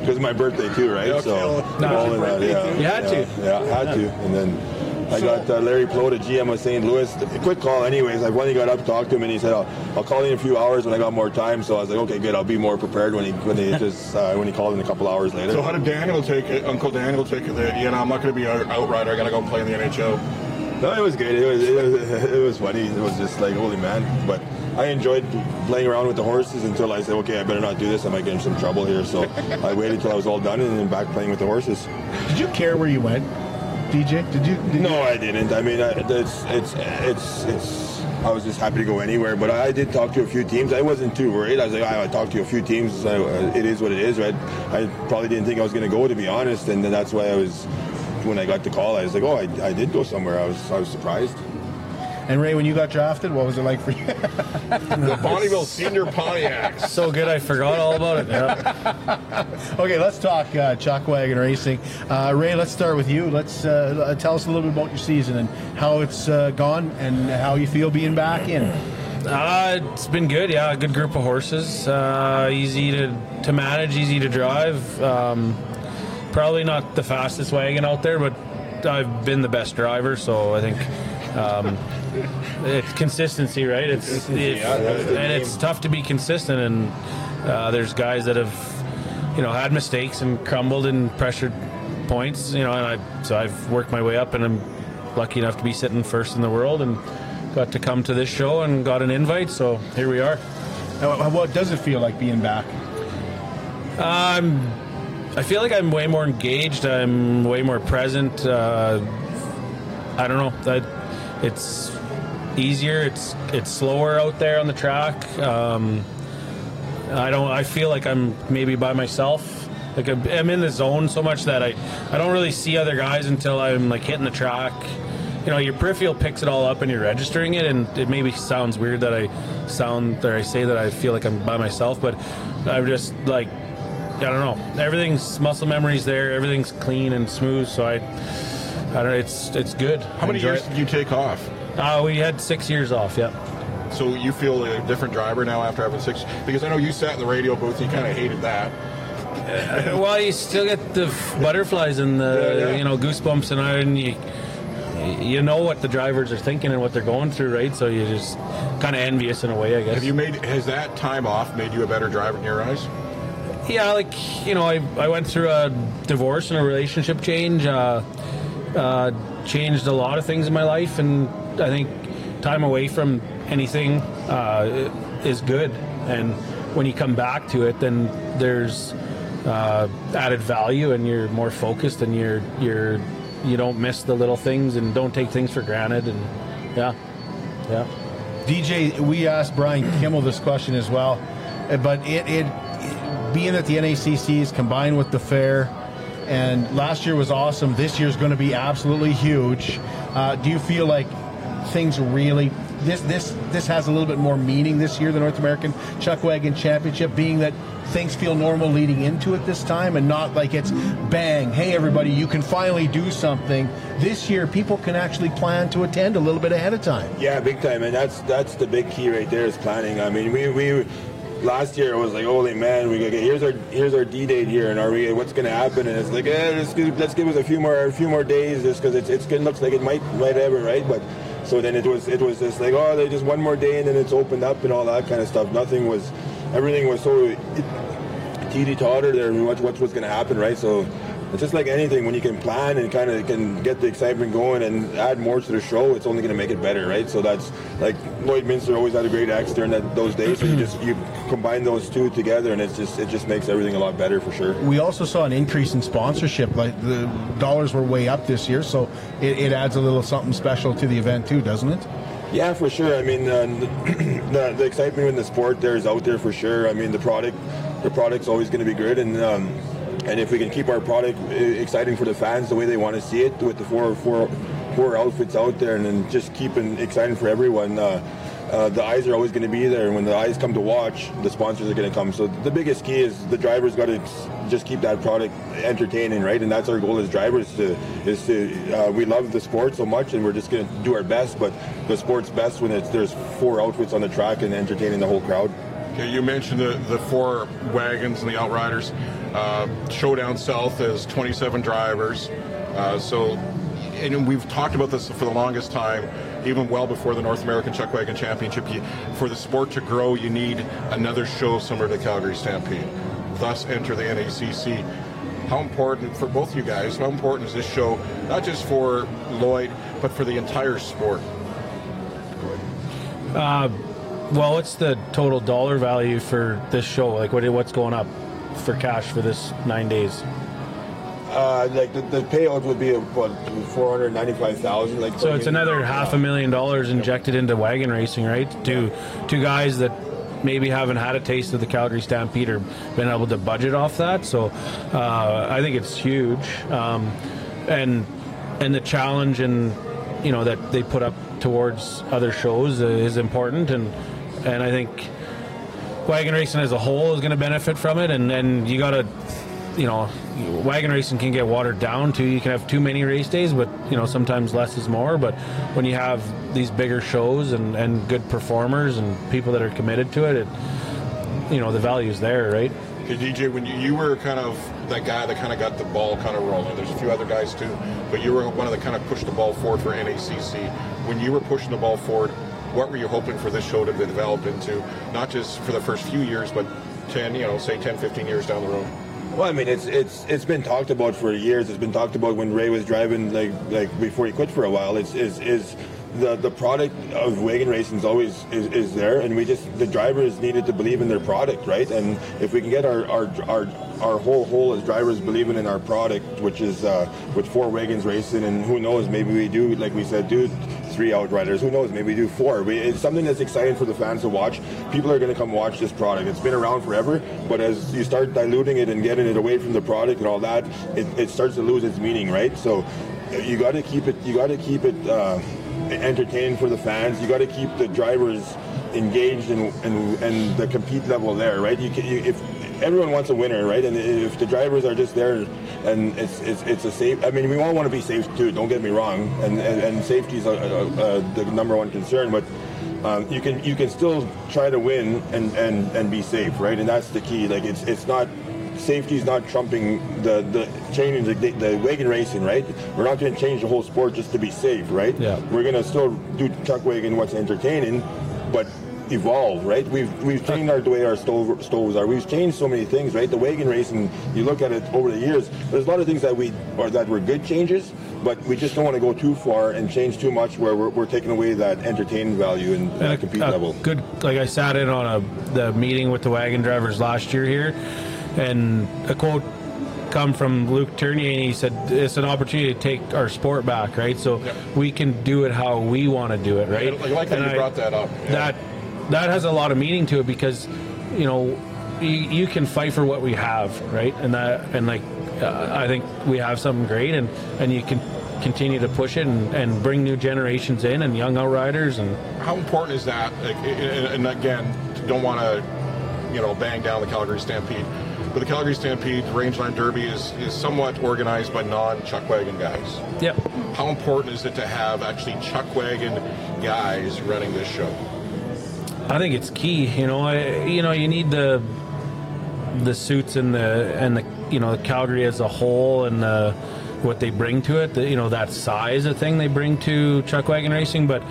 because it's my birthday too, right? Yeah, so okay. all in that, yeah, You had to. yeah, yeah, had to, and then. I got uh, Larry Pleau, the GM of St. Louis. A quick call, anyways. I finally got up talked to him, and he said, "I'll, I'll call you in a few hours when I got more time." So I was like, "Okay, good. I'll be more prepared when he when he just uh, when he called in a couple hours later." So how did Daniel take it? Uncle Daniel take it? That you know, I'm not going to be an outrider. I got to go and play in the NHL. No, it was good. It was, it was it was funny. It was just like holy man. But I enjoyed playing around with the horses until I said, okay, I better not do this. I might get in some trouble here. So I waited till I was all done and then back playing with the horses. Did you care where you went, DJ? Did you? Did No, I didn't. I mean, I, it's it's it's it's. I was just happy to go anywhere, but I did talk to a few teams. I wasn't too worried. I was like, I, I talked to a few teams. So uh, it is what it is, right? I probably didn't think I was going to go, to be honest, and that's why I was. When I got the call, I was like, oh, I, I did go somewhere. I was I was surprised. And Ray, when you got drafted, what was it like for you? The Bonnyville Senior Pontiacs. So good, I forgot all about it. Yeah. okay, let's talk uh, Chuck Wagon Racing. Uh, Ray, let's start with you. Let's uh, tell us a little bit about your season and how it's uh, gone and how you feel being back in. Uh, it's been good, yeah. A good group of horses. Uh, easy to, to manage, easy to drive. Um, probably not the fastest wagon out there, but I've been the best driver, so I think um, it's consistency, right? It's yeah, and it's tough to be consistent, and uh, there's guys that have you know had mistakes and crumbled in pressured points, you know, and I so I've worked my way up, and I'm lucky enough to be sitting first in the world, and got to come to this show and got an invite, so here we are. Uh, What does it feel like being back? Um, I feel like I'm way more engaged. I'm way more present. Uh, I don't know. That it's easier. It's it's slower out there on the track. Um, I don't. I feel like I'm maybe by myself. Like I'm, in the zone so much that I I don't really see other guys until I'm like hitting the track. You know, your peripheral picks it all up and you're registering it, and it maybe sounds weird that I sound or I say that I feel like I'm by myself, but I'm just like I don't know. Everything's muscle memory's there. Everything's clean and smooth. So I, I don't. know. It's it's good. How many years did you take off? Uh, we had six years off. Yep. So you feel a different driver now after having six? Because I know you sat in the radio booth. You kind of hated that. Uh, well, you still get the butterflies and the Yeah, yeah. you know goosebumps and I- and you you know what the drivers are thinking and what they're going through, right? So you're just kind of envious in a way, I guess. Have you made? Has that time off made you a better driver in your eyes? Yeah, like you know, I I went through a divorce and a relationship change. Uh, uh, changed a lot of things in my life, and I think time away from anything uh, is good. And when you come back to it, then there's uh, added value, and you're more focused, and you're you're you don't miss the little things, and don't take things for granted. And yeah, yeah. DJ, we asked Brian Kimmel this question as well, but it, it being that the NACC is combined with the fair, and last year was awesome. This year's going to be absolutely huge. Uh, do you feel like things really this this this has a little bit more meaning this year, the North American Chuck Wagon Championship, being that things feel normal leading into it this time, and not like it's bang, hey everybody, you can finally do something. This year, people can actually plan to attend a little bit ahead of time. Yeah, big time, and that's that's the big key right there is planning. I mean, we we last year it was like, holy man, we okay, here's our here's our D date here, and are we what's going to happen? And it's like, eh, let's, give, let's give us a few more a few more days, just because it's it's it looks like it might might ever right, but. So then it was it was just like oh they just one more day and then it's opened up and all that kind of stuff. Nothing was, everything was so teeter totter there and what what was going to happen right. So it's just like anything when you can plan and kind of can get the excitement going and add more to the show it's only going to make it better right so that's like lloydminster always had a great acts during that, those days so you just you combine those two together and it's just it just makes everything a lot better for sure We also saw an increase in sponsorship. Like the dollars were way up this year, so it, it adds a little something special to the event too, doesn't it? Yeah, for sure. I mean, uh, the, the excitement in the sport there is out there for sure. I mean, the product, the product's always going to be good, and um, and if we can keep our product uh, exciting for the fans the way they want to see it, with the four four four outfits out there, and then just keeping it exciting for everyone. Uh, uh, the eyes are always going to be there. and When the eyes come to watch, the sponsors are going to come. So the biggest key is the drivers got to just keep that product entertaining, right? And that's our goal as drivers. To, is to uh, we love the sport so much, and we're just going to do our best. But the sport's best when it's there's four outfits on the track and entertaining the whole crowd. Okay, you mentioned the, the four wagons and the Outriders. Uh, Showdown South is 27 drivers. Uh, so, and we've talked about this for the longest time, even well before the North American Chuck Wagon Championship. You, for the sport to grow, you need another show similar to Calgary Stampede. Thus, enter the NACC. How important for both you guys? How important is this show, not just for Lloyd, but for the entire sport? Uh, well, what's the total dollar value for this show? Like, what what's going up for cash for this nine days? Uh, like the, the payout would be about four hundred ninety-five thousand. Like So it's another half a million dollars injected into wagon racing, right? To two guys that maybe haven't had a taste of the Calgary Stampede or been able to budget off that. So uh, I think it's huge, um, and and the challenge and you know that they put up towards other shows is important, and and I think wagon racing as a whole is going to benefit from it, and and you got to you know, wagon racing can get watered down too. You can have too many race days, but you know sometimes less is more. But when you have these bigger shows and, and good performers and people that are committed to it, it you know the value's there, right? DJ, when you, you were kind of that guy that kind of got the ball kind of rolling, there's a few other guys too, but you were one of the kind of pushed the ball forward for NACC. When you were pushing the ball forward, what were you hoping for this show to develop into, not just for the first few years, but 10, you know, say 10, 15 years down the road? Well, I mean, it's it's it's been talked about for years. It's been talked about when Ray was driving, like like before he quit for a while. It's is is the the product of wagon racing is always is, is there, and we just the drivers needed to believe in their product, right? And if we can get our our our, our whole whole as drivers believing in our product, which is uh, with four wagons racing, and who knows, maybe we do, like we said, do three outriders. Who knows? Maybe we do four. We, it's something that's exciting for the fans to watch. People are going to come watch this product. It's been around forever, but as you start diluting it and getting it away from the product and all that, it, it starts to lose its meaning, right? So you got to keep it. You got to keep it uh, entertaining for the fans. You got to keep the drivers engaged and and, and the compete level there, right? You, can, you if everyone wants a winner, right? And if the drivers are just there and it's it's, it's a safe. I mean, we all want to be safe too. Don't get me wrong, and and, and safety is the number one concern, but. Um, you can you can still try to win and, and, and be safe, right? And that's the key. Like it's it's not safety is not trumping the the changing the, the wagon racing, right? We're not going to change the whole sport just to be safe, right? Yeah. We're going to still do chuck wagon what's entertaining, but evolve, right? We've we've changed our the way our stove, stoves are. We've changed so many things, right? The wagon racing, you look at it over the years. There's a lot of things that we or that were good changes, but we just don't want to go too far and change too much where we're, we're taking away that entertainment value and uh, that compete a level. Good, like I sat in on a the meeting with the wagon drivers last year here, and a quote come from Luke Tournier, and he said it's an opportunity to take our sport back, right? So we can do it how we want to do it, right? I like that And you I- brought that up. Yeah. That that has a lot of meaning to it because you know you, you can fight for what we have, right? And that and like uh, I think we have something great, and and you can continue to push it and, and bring new generations in and young outriders and How important is that? Like, and and again, don't want to, you know, bang down the Calgary Stampede. But the Calgary Stampede the Rangeland Derby is, is somewhat organized by non-chuck wagon guys. Yep. How important is it to have actually chuck wagon guys running this show? I think it's key. You know, I, you know, you need the the suits and the and the you know Calgary as a whole and the, what they bring to it. The, you know that size of thing they bring to chuck wagon racing, but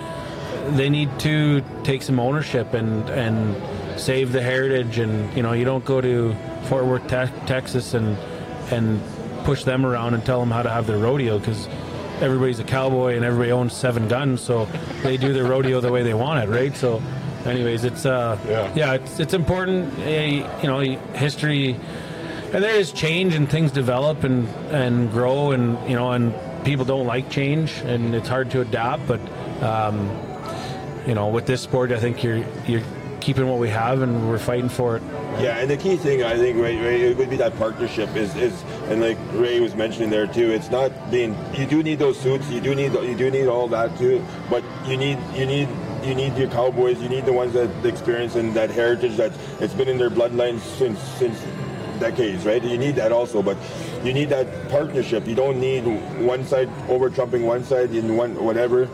they need to take some ownership and and save the heritage. And you know you don't go to Fort Worth, te- Texas, and and push them around and tell them how to have their rodeo because everybody's a cowboy and everybody owns seven guns, so they do their rodeo the way they want it, right? So, anyways, it's uh, yeah, yeah it's it's important. Uh, you know, history, and there is change and things develop and and grow, and you know, and people don't like change, and it's hard to adapt. But um, you know, with this sport, I think you're you're keeping what we have, and we're fighting for it. Yeah, and the key thing I think right, right, it would be that partnership is is and like Ray was mentioning there too. It's not being you do need those suits, you do need you do need all that too, but you need you need you need your cowboys, you need the ones that the experience and that heritage that it's been in their bloodlines since since decades, right? You need that also, but you need that partnership. You don't need one side over trumping one side in one whatever.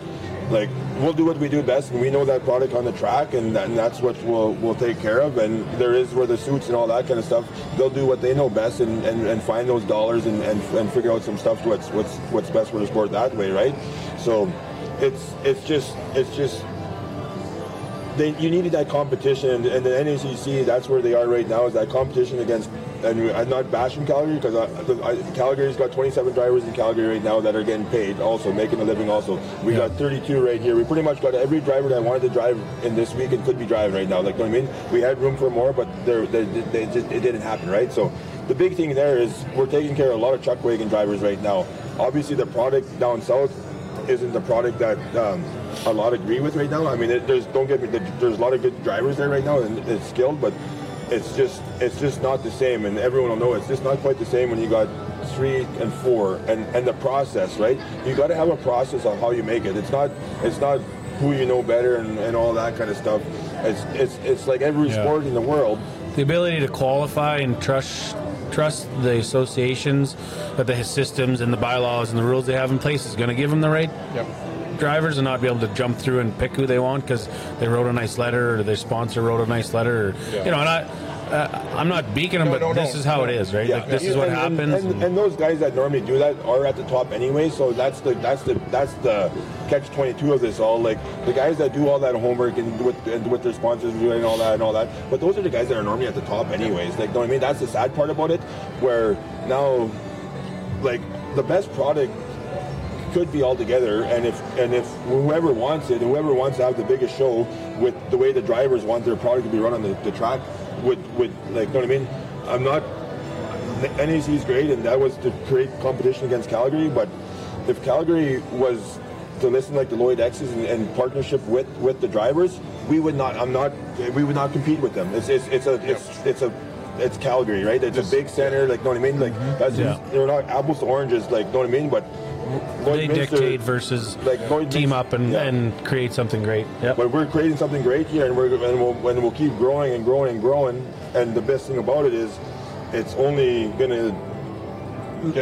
Like we'll do what we do best, and we know that product on the track, and, and that's what we'll we'll take care of. And there is where the suits and all that kind of stuff, they'll do what they know best, and, and, and find those dollars and, and, and figure out some stuff what's what's what's best for the sport that way, right? So it's it's just it's just they, you needed that competition, and, the NACC, that's where they are right now, is that competition against. And I'm not bashing Calgary because Calgary's got 27 drivers in Calgary right now that are getting paid, also making a living. Also, we got 32 right here. We pretty much got every driver that wanted to drive in this week and could be driving right now. Like, you know what I mean? We had room for more, but they they just, it didn't happen, right? So, the big thing there is we're taking care of a lot of chuck wagon drivers right now. Obviously, the product down south isn't the product that um, a lot agree with right now. I mean, it, there's don't get me. There's a lot of good drivers there right now, and it's skilled, but it's just it's just not the same. And everyone will know it's just not quite the same when you got three and four, and and the process, right? You got to have a process on how you make it. It's not it's not who you know better and, and all that kind of stuff. It's it's it's like every Yeah. sport in the world. the ability to qualify and trust trust the associations that the systems and the bylaws and the rules they have in place is going to give them the right drivers and not be able to jump through and pick who they want because they wrote a nice letter or their sponsor wrote a nice letter or Yeah. you know and I, uh, I'm not beaking them No, but no, this no, is how it is right Yeah. like this is what And- and- happens And, and those guys that normally do that are at the top anyway. So that's the that's the that's the catch twenty two of this all. Like the guys that do all that homework and with and with their sponsors doing all that and all that. But those are the guys that are normally at the top anyways. Like, know what I mean? That's the sad part about it. Where now, like the best product could be all together and if and if whoever wants it whoever wants to have the biggest show with the way the drivers want their product to be run on the, the track would would like you know what I mean? I'm not the NAC is great and that was to create competition against Calgary but if Calgary was to listen like the Lloyd X's and, and partnership with with the drivers we would not I'm not we would not compete with them. It's it's, it's a it's it's a it's Calgary right? It's a big center like know what I mean? Like mm-hmm. that's Yeah. they're not apples to oranges like you know what I mean? But they Lloydminster- dictate versus team up and, and create something great yep. but we're creating something great here, and we're and we'll, and we'll keep growing and growing and growing. And the best thing about it is, it's only gonna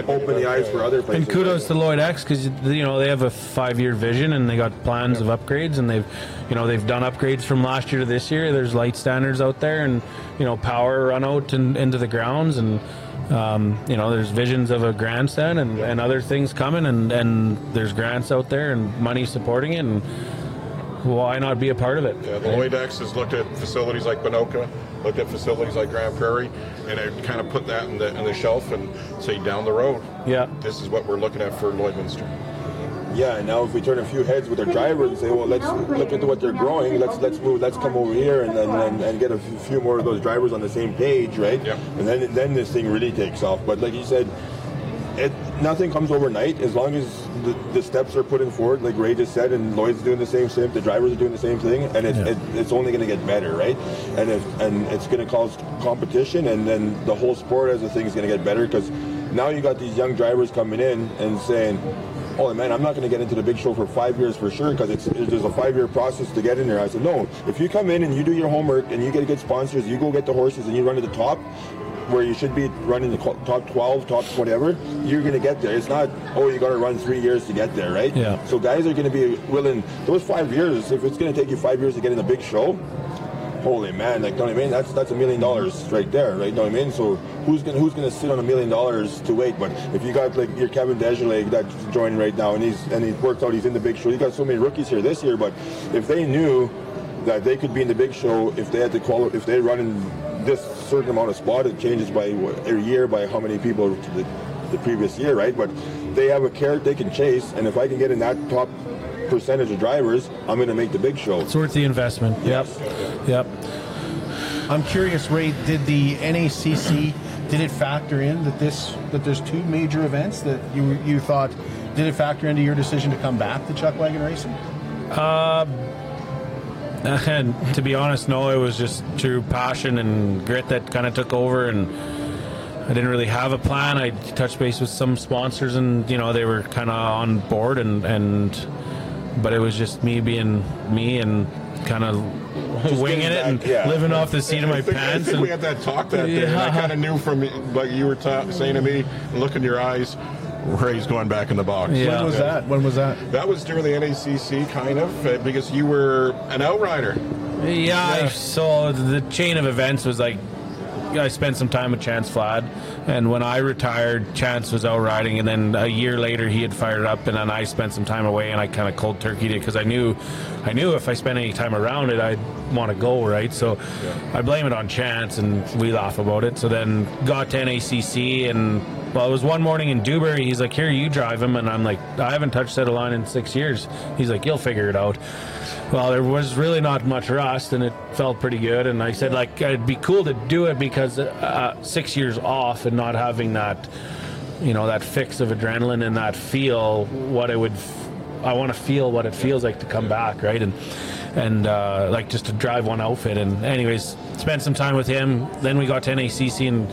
open the eyes for other places. And kudos to Lloyd X because you know they have a five-year vision and they got plans of upgrades and they've, you know, they've done upgrades from last year to this year. There's light standards out there and you know power run out and into the grounds and um, you know there's visions of a grandstand and, and other things coming and and there's grants out there and money supporting it and why not be a part of it? Yeah, the Lloyd X has looked at facilities like Ponoka, looked at facilities like Grande Prairie, and it kind of put that in the, in the shelf and say down the road, Yeah. this is what we're looking at for Lloydminster. Yeah, and now if we turn a few heads with our drivers and say, well, let's look into what they're growing. Let's let's move. Let's come over here and then and, and get a few more of those drivers on the same page, right? Yeah. And then then this thing really takes off. But like you said, it nothing comes overnight. As long as the, the steps are put in forward, like Ray just said, and Lloyd's doing the same thing. The drivers are doing the same thing, and it, Yeah. it, it's only going to get better, right? And if and it's going to cause competition, and then the whole sport as a thing is going to get better because now you got these young drivers coming in and saying. Oh man, I'm not going to get into the big show for five years for sure because it's there's a five year process to get in there. I said no. If you come in and you do your homework and you get good sponsors, you go get the horses and you run to the top, where you should be running the top 12, top whatever, you're going to get there. It's not, oh, you got to run three years to get there, right? Yeah. So guys are going to be willing, those five years, if it's going to take you five years to get in the big show, holy man, like, you know what I mean? That's that's a million dollars right there, right? You know what I mean? So who's gonna who's gonna sit on a million dollars to wait? But if you got like your Kevin Desjardins that's joining right now, and he's and he worked out, he's in the big show. You got so many rookies here this year, but if they knew that they could be in the big show if they had to qualify, if they run in this certain amount of spot, it changes by every year by how many people the, the previous year, right? But they have a carrot they can chase, and if I can get in that top percentage of drivers, I'm going to make the big show. It's worth the investment. Yep. Yep. I'm curious, Ray. Did the NACC did it factor in that this that there's two major events that you you thought did it factor into your decision to come back to chuck wagon racing? Uh, and to be honest, no, it was just true passion and grit that kind of took over, and I didn't really have a plan. I touched base with some sponsors, and you know they were kind of on board, and and but it was just me being me and kind of Just winging getting it and yeah. living off the seat of I my think- I pants. think and- we had that talk that day, and I kind of knew from like you were ta- saying to me, look in your eyes, Ray's going back in the box. When was that? When was that? That was during the NACC, kind of, uh, because you were an outrider. Yeah, I so the chain of events was like I spent some time with Chance Flad, and when I retired, Chance was out riding, and then a year later he had fired up, and then I spent some time away, and I kind of cold turkeyed it because I knew, I knew if I spent any time around it, I'd want to go right. So I blame it on Chance, and we laugh about it. So then got to NACC, and well, it was one morning in Dewberry. He's like, "Here, you drive him," and I'm like, "I haven't touched that line in six years." He's like, "You'll figure it out." Well, there was really not much rust, and it felt pretty good. And I said, like, it'd be cool to do it because uh, six years off and not having that, you know, that fix of adrenaline and that feel what it would. I want to feel what it feels like to come back, right? And and uh, like just to drive one outfit. And anyways, spent some time with him. Then we got to NACC, and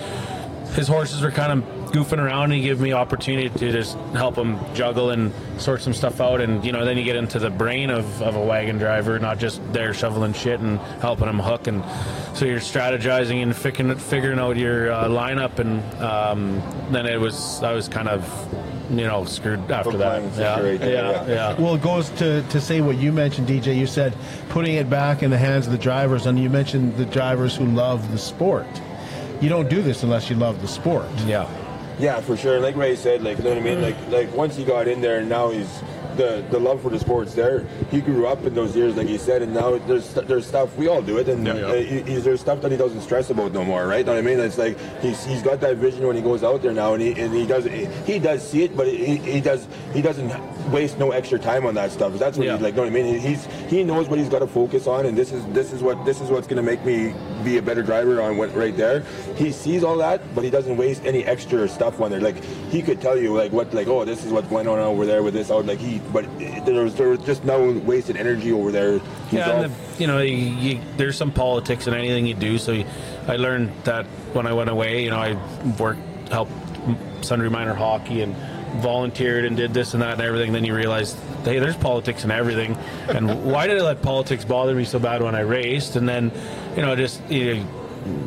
his horses were kind of goofing around and he gave me opportunity to just help them juggle and sort some stuff out and you know then you get into the brain of, of a wagon driver not just there shoveling shit and helping him hook and so you're strategizing and figuring, figuring out your uh, lineup and um, then it was I was kind of you know screwed after that yeah, yeah yeah Well, it goes to, to say what you mentioned, DJ. You said putting it back in the hands of the drivers, and you mentioned the drivers who love the sport. You don't do this unless you love the sport. Yeah. Yeah, for sure. Like Ray said, like you know what I mean. Mm. Like like once he got in there, and now he's the the love for the sports there. He grew up in those years, like he said, and now there's there's stuff we all do it, and uh, he, there's stuff that he doesn't stress about no more, right? Know what I mean? It's like he's he's got that vision when he goes out there now, and he and he does he does see it, but he, he does he doesn't waste no extra time on that stuff. That's what he's like. Know what I mean? He's he knows what he's got to focus on, and this is this is what this is what's going to make me be a better driver on what right there. He sees all that, but he doesn't waste any extra stuff on there. Like he could tell you like what like oh this is what's going on over there with this out. Like he, but there was there was just no wasted energy over there. He's yeah, and the, you know, you, you, there's some politics in anything you do. So you, I learned that when I went away. You know, I worked, helped Sundre Minor Hockey, and volunteered and did this and that and everything. Then you realize, hey, there's politics in everything. And why did I let politics bother me so bad when I raced? And then, you know, just you know,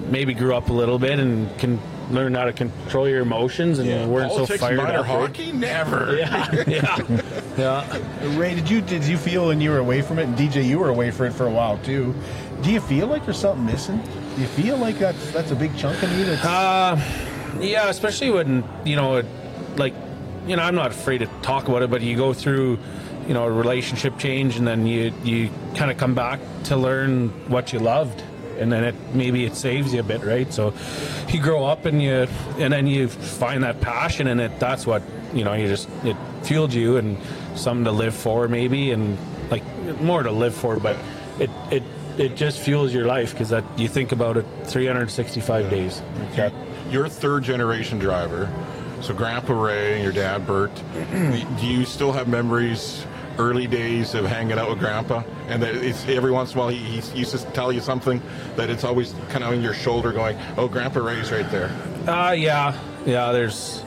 maybe grew up a little bit and can learn how to control your emotions and you weren't Politics, so fired minor up. right? hockey, never. Yeah, yeah, yeah. Ray, did you did you feel when you were away from it, and DJ, you were away from it for a while too? Do you feel like there's something missing? Do you feel like that's that's a big chunk of you? That's Uh, yeah, especially when you know, it, like, you know, I'm not afraid to talk about it, but you go through, you know, a relationship change, and then you you kind of come back to learn what you loved, and then it maybe it saves you a bit, right? So you grow up and you and then you find that passion and it. That's what you know. You just it fueled you and something to live for, maybe, and like more to live for, but it it. It just fuels your life because that you think about it 365 days. Okay. You're a third generation driver. So Grandpa Ray and your dad Bert, do you still have memories early days of hanging out with Grandpa? And that it's every once in a while he, he used to tell you something that it's always kind of on your shoulder going, oh, Grandpa Ray's right there. Uh, yeah, yeah. There's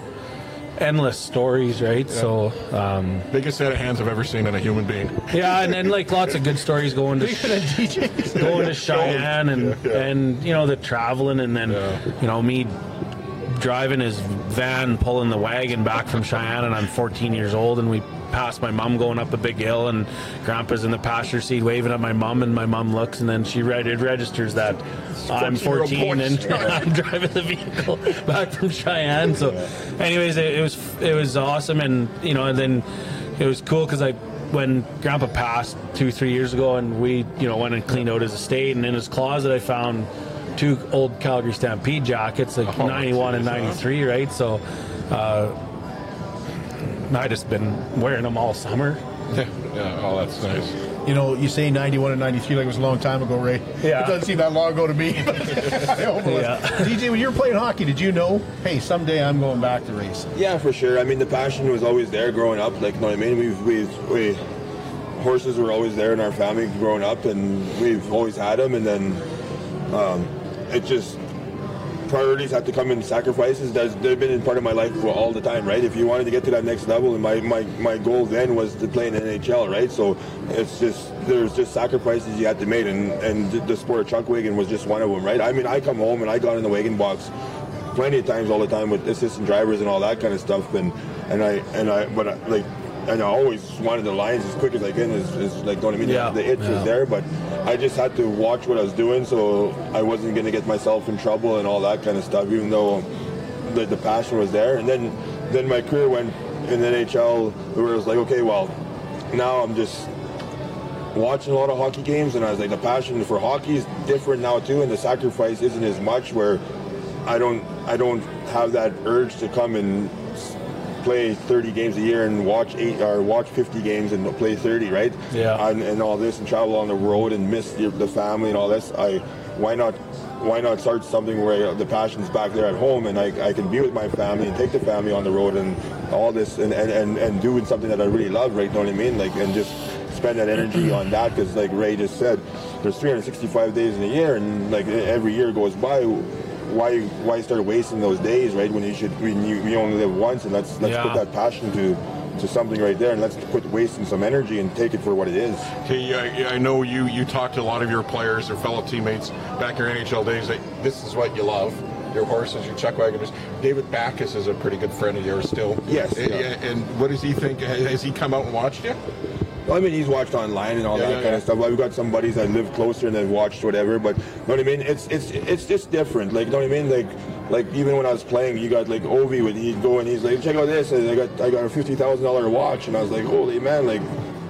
endless stories, right? So, um, biggest set of hands I've ever seen in a human being. yeah, and then like lots of good stories going to going to Cheyenne and and you know the traveling and then you know me driving his van, pulling the wagon back from Cheyenne, and I'm 14 years old, and we pass my mom going up a big hill, and Grandpa's in the passenger seat waving at my mom, and my mom looks, and then she right, it registers that I'm 14 and I'm driving the vehicle back from Cheyenne. So, anyways, it, it was it was awesome, and you know, and then it was cool because I when Grandpa passed two three years ago, and we you know went and cleaned out his estate, and in his closet I found two old Calgary Stampede jackets, like Oh, 91 and geez, huh? 93, right? So. Uh, I just been wearing them all summer. Yeah, yeah. Oh, that's nice. You know, you say 91 and 93 like it was a long time ago, Ray. Yeah. It doesn't seem that long ago to me. but I hope it was. Yeah. DJ, when you were playing hockey, did you know, hey, someday I'm going back to racing? Yeah, for sure. I mean, the passion was always there growing up. Like, you know what I mean? We've, we've, we, horses were always there in our family growing up, and we've always had them. And then um, it just priorities have to come in sacrifices. That's, they've been in part of my life for all the time, right? If you wanted to get to that next level, and my, my, my goal then was to play in NHL, right? So it's just there's just sacrifices you had to make, and and the sport of chuck wagon was just one of them, right? I mean, I come home and I got in the wagon box plenty of times all the time with assistant drivers and all that kind of stuff, and and I and I but I, like. And I always wanted the lines as quick as I can. Is, is like, don't I mean? Yeah, The itch yeah. was there, but I just had to watch what I was doing, so I wasn't going to get myself in trouble and all that kind of stuff. Even though the, the passion was there, and then then my career went in the NHL, where it was like, okay, well, now I'm just watching a lot of hockey games, and I was like, the passion for hockey is different now too, and the sacrifice isn't as much. Where I don't I don't have that urge to come and play 30 games a year and watch eight or watch 50 games and play 30, right? Yeah. And, and all this and travel on the road and miss your, the family and all this. I why not why not start something where the passion's back there at home and I, I can be with my family and take the family on the road and all this and, and, and, and doing something that I really love, right? You Know what I mean? Like and just spend that energy on that because like Ray just said, there's 365 days in a year and like every year goes by. Why why start wasting those days, right? When you should when you, you only live once and let's let's Yeah. put that passion to to something right there and let's quit wasting some energy and take it for what it is. Okay, I, I know you you talked to a lot of your players or fellow teammates back in your NHL days. That this is what you love. Your horses, your chuck wagoners. David Backes is a pretty good friend of yours still. Yes, And, yeah. and what does he think? Has he come out and watched you? Well, I mean, he's watched online and all Yeah, that yeah, kind yeah. of stuff. I've got some buddies that live closer and they've watched whatever, but you know what I mean? It's it's it's just different. Like, you know what I mean? Like, like even when I was playing, you got like Ovi would he'd go and he's like, check out this, and I got I got a fifty thousand dollar watch, and I was like, holy man, like.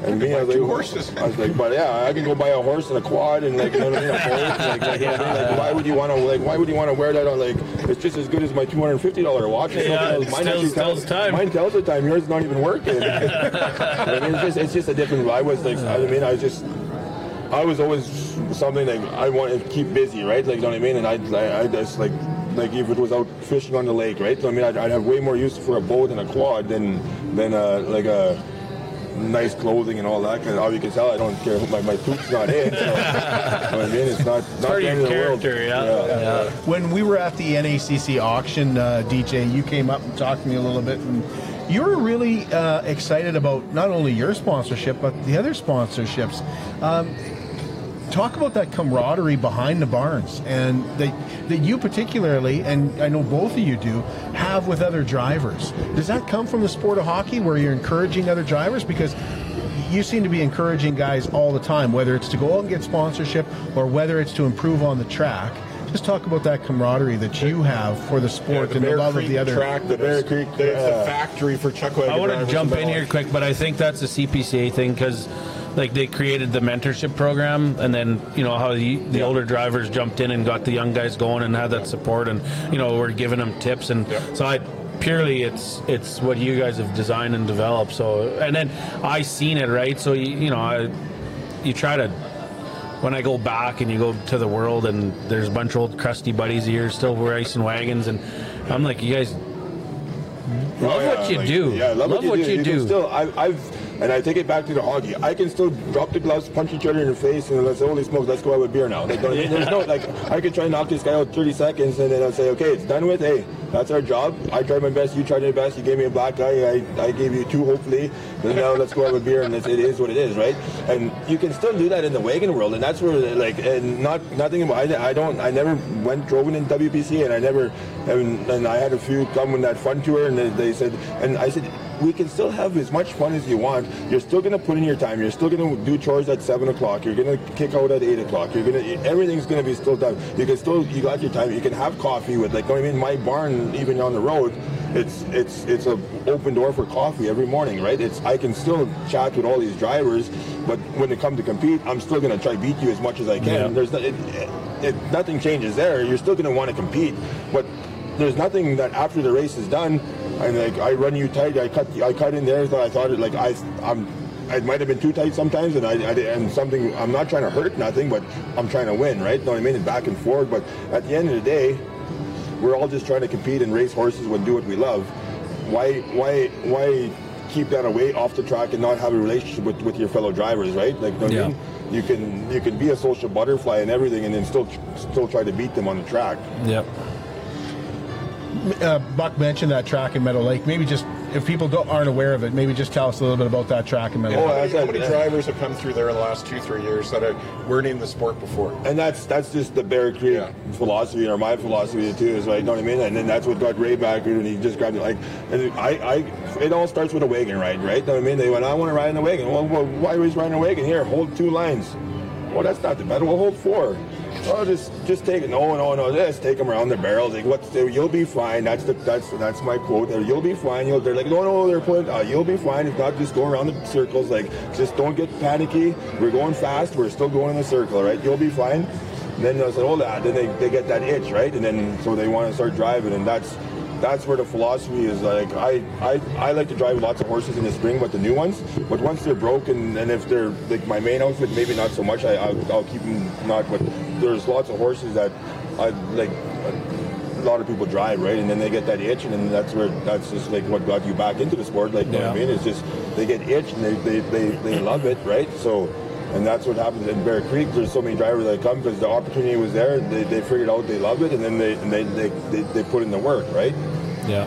And me, I was like, two horses. I was like, but yeah, I can go buy a horse and a quad and like, you know what I mean? A boat. Like, like, you know what I mean? like, why would you want to like? Why would you want to wear that on like? It's just as good as my two hundred fifty dollar watch. It's Yeah, it. Mine actually tells time. Mine tells the time. Yours is not even working. I mean, it's just it's just a different. I was like, I mean, I just. I was always something like I want to keep busy, right? Like, you know what I mean? And I, I, I just like, like if it was out fishing on the lake, right? So, I mean, I'd, I'd have way more use for a boat and a quad than, than uh, like a nice clothing and all that. Because how you can tell, I don't care. My my poop's not in. So, you I mean? It's not. not part of the end your the world. character, yeah. When we were at the NACC auction, uh, DJ, you came up and talked to me a little bit, and you were really uh, excited about not only your sponsorship but the other sponsorships. Um, talk about that camaraderie behind the barns, and that that you particularly, and I know both of you do, have with other drivers. Does that come from the sport of hockey, where you're encouraging other drivers? Because you seem to be encouraging guys all the time, whether it's to go out and get sponsorship or whether it's to improve on the track. Just talk about that camaraderie that you have for the sport and the Bear love Creek of the other. track, the Bear Creek, the, the uh, factory for chuck wagon I want to jump in here quick, but I think that's a CPCA thing because, like, they created the mentorship program, and then you know how the, the older drivers jumped in and got the young guys going and had that support, and you know we're giving them tips, and so I purely it's it's what you guys have designed and developed. So and then I seen it right, so you, you know I you try to when I go back and you go to the world and there's a bunch of old crusty buddies of yours still racing wagons, and I'm like, you guys oh, love Oh, yeah, what you like, do. Yeah, love, what you do. you do. Still, I, I've And I take it back to the hockey. I can still drop the gloves, punch each other in the face, and let's say, holy smokes, let's go out with beer now. Like, don't- there's no like I could try and knock this guy out 30 seconds, and then I'll say, okay, it's done with. Hey, that's our job. I tried my best. You tried your best. You gave me a black eye. I, I gave you two, hopefully. And now let's go have a beer, and it's, it is what it is, right? And you can still do that in the wagon world, and that's where like and not nothing about. I, I don't. I never went drove in WPC, and I never. And, and I had a few come on that fun tour, and they, they said, and I said, we can still have as much fun as you want. You're still going to put in your time. You're still going to do chores at seven o'clock. You're going to kick out at eight o'clock. You're going to everything's going to be still done. You can still you got your time. You can have coffee with like I mean my barn even on the road. It's it's it's a open door for coffee every morning, right? It's I can still chat with all these drivers, but when they come to compete, I'm still going to try beat you as much as I can. Yeah. There's no, it, it, nothing changes there. You're still going to want to compete, but there's nothing that after the race is done, and like I run you tight, I cut I cut in there. So I thought it like I I'm. It might have been too tight sometimes, and I, I and something. I'm not trying to hurt nothing, but I'm trying to win, right? Know what I mean? And back and forth. But at the end of the day, we're all just trying to compete and race horses and do what we love. Why why why keep that away off the track and not have a relationship with, with your fellow drivers, right? Like, know what I mean? you can you can be a social butterfly and everything, and then still still try to beat them on the track. Yep. Uh, Buck mentioned that track in Meadow Lake. Maybe just if people don't, aren't aware of it, maybe just tell us a little bit about that track in Meadow Oh, Lake. how many, how many drivers have come through there in the last two, three years that are, weren't in the sport before? And that's that's just the Bear Creek philosophy or my philosophy too is right. You know what I mean? And then that's what got Ray back and he just grabbed it like. And I, I it all starts with a wagon ride, right? You know what I mean? They went, I want to ride in a wagon. Well, well why was riding a wagon? Here, hold two lines. Well, that's not the better. We'll hold four. Oh, just just take it. No, no, no. Just take them around the barrels. Like what's you'll be fine. That's the that's that's my quote. There, You'll be fine. You'll, they're like, no, no, they're putting. Uh, you'll be fine. If not, just go around the circles. Like just don't get panicky. We're going fast. We're still going in the circle, right? You'll be fine. And then I said, oh, that. Then they, they get that itch, right? And then so they want to start driving, and that's that's where the philosophy is like I, I I like to drive lots of horses in the spring, but the new ones. But once they're broken, and if they're like my main outfit, maybe not so much. I I'll, I'll keep them not. But there's lots of horses that I like. A lot of people drive right, and then they get that itch, and then that's where that's just like what got you back into the sport. Like know what I mean? It's just they get itch and they they, they, they love it, right? So. And that's what happens in Bear Creek. There's so many drivers that come because the opportunity was there. They, they figured out they love it, and then they and they, they, they, they put in the work, right? Yeah.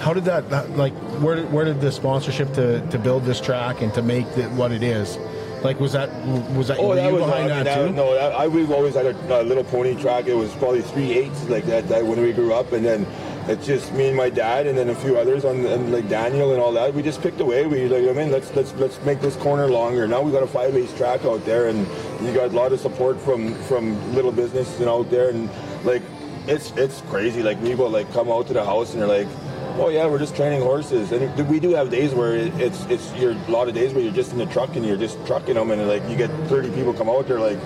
How did that, that like where did, where did the sponsorship to, to build this track and to make it what it is? Like was that was that, Oh, were that you was behind I mean, that, that- too? No, that, I we've always had a, a little pony track. It was probably three eights like that, that when we grew up, and then it's just me and my dad, and then a few others on and like Daniel and all that. We just picked away. We like I mean, let's let's let's make this corner longer. Now we got a five eighths track out there, and you got a lot of support from from little business and out there, and like it's it's crazy. Like people like come out to the house and they're like. Oh yeah, we're just training horses, and we do have days where it's it's you're a lot of days where you're just in the truck and you're just trucking them, and like you get 30 people come out there like,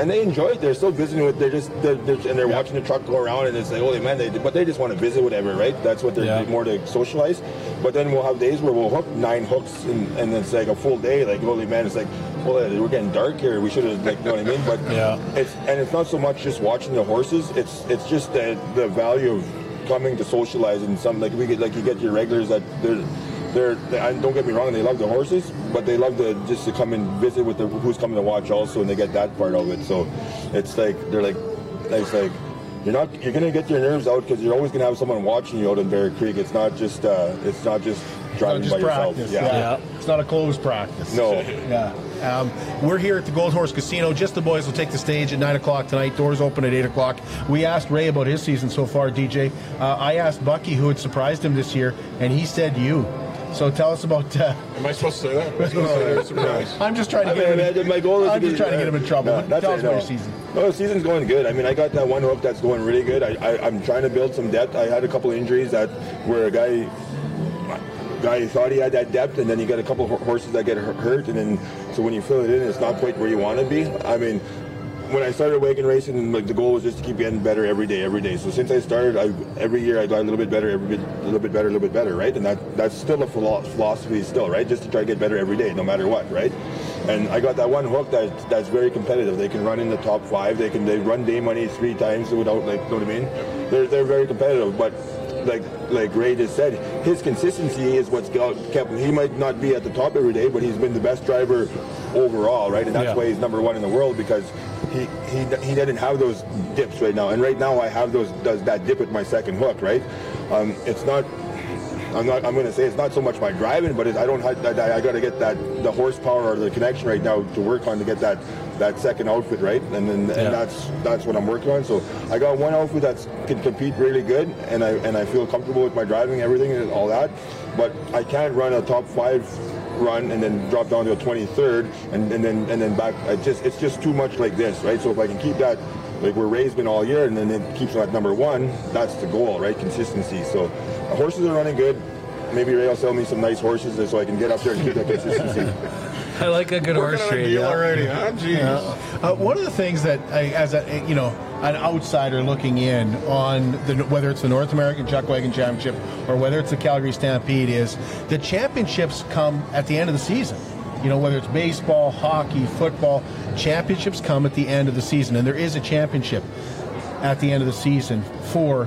and they enjoy it. They're still visiting with. They're just they're, they're, and they're watching the truck go around, and it's like, holy man, they but they just want to visit whatever, right? That's what they're Yeah. more to socialize. But then we'll have days where we'll hook nine hooks, and, and it's like a full day. Like holy man, it's like, well, uh, we're getting dark here. We should have like, you know what I mean? But Yeah. it's and it's not so much just watching the horses. It's it's just the the value of coming to socialize and some like we get like you get your regulars that they're they're they, and don't get me wrong they love the horses but they love to just to come and visit with the who's coming to watch also and they get that part of it so it's like they're like it's like you're not you're gonna get your nerves out because you're always gonna have someone watching you out in Bear Creek it's not just uh it's not just driving Not just by yourself practice. Yeah. It's not a closed practice. No. yeah. Um, we're here at the Gold Horse Casino. Just the boys will take the stage at nine o'clock tonight. Doors open at eight o'clock. We asked Ray about his season so far, DJ. Uh, I asked Bucky who had surprised him this year, and he said you. So tell us about. Uh, Am I supposed to say that? Am I supposed to say that? Surprise. I'm just trying to I get mean, him. I my goal is I'm to just get- trying to get him in trouble. No, that's tell it, us about no. your season. No, the season's going good. I mean, I got that one hook that's going really good. I, I, I'm trying to build some depth. I had a couple injuries that where a guy guy thought he had that depth, and then you got a couple of horses that get hurt, and then so when you fill it in, it's not quite where you want to be. I mean. When I started wagon racing, like the goal was just to keep getting better every day, every day. So since I started, I, every year I got a little bit better, every bit, a little bit better, a little bit better, right? And that that's still a philo- philosophy, still, right? Just to try to get better every day, no matter what, right? And I got that one hook that that's very competitive. They can run in the top five. They can they run day money three times without like, you know what I mean? They're they're very competitive, but like like Ray just said, his consistency is what's kept him. He might not be at the top every day, but he's been the best driver overall, right? And that's Yeah. why he's number one in the world because he he he didn't have those dips right now. And right now I have those does that dip with my second hook, right? Um, it's not. I'm not. I'm going to say it's not so much my driving, but I don't. have- I, I got to get that the horsepower or the connection right now to work on to get that that second outfit right, and then Yeah. and that's that's what I'm working on. So I got one outfit that can compete really good, and I and I feel comfortable with my driving, everything, and all that. But I can't run a top five run and then drop down to a 23rd, and, and then and then back. I just it's just too much like this, right? So if I can keep that. Like where Ray's been all year, and then it keeps at number one. That's the goal, right? Consistency. So, uh, horses are running good. Maybe Ray will sell me some nice horses so I can get up there and keep that consistency. I like a good horse trade. yeah. Yeah. Uh, one of the things that, I, as a you know, an outsider looking in on the whether it's the North American Chuck Wagon Championship or whether it's the Calgary Stampede, is the championships come at the end of the season. You know, whether it's baseball, hockey, football, championships come at the end of the season, and there is a championship at the end of the season for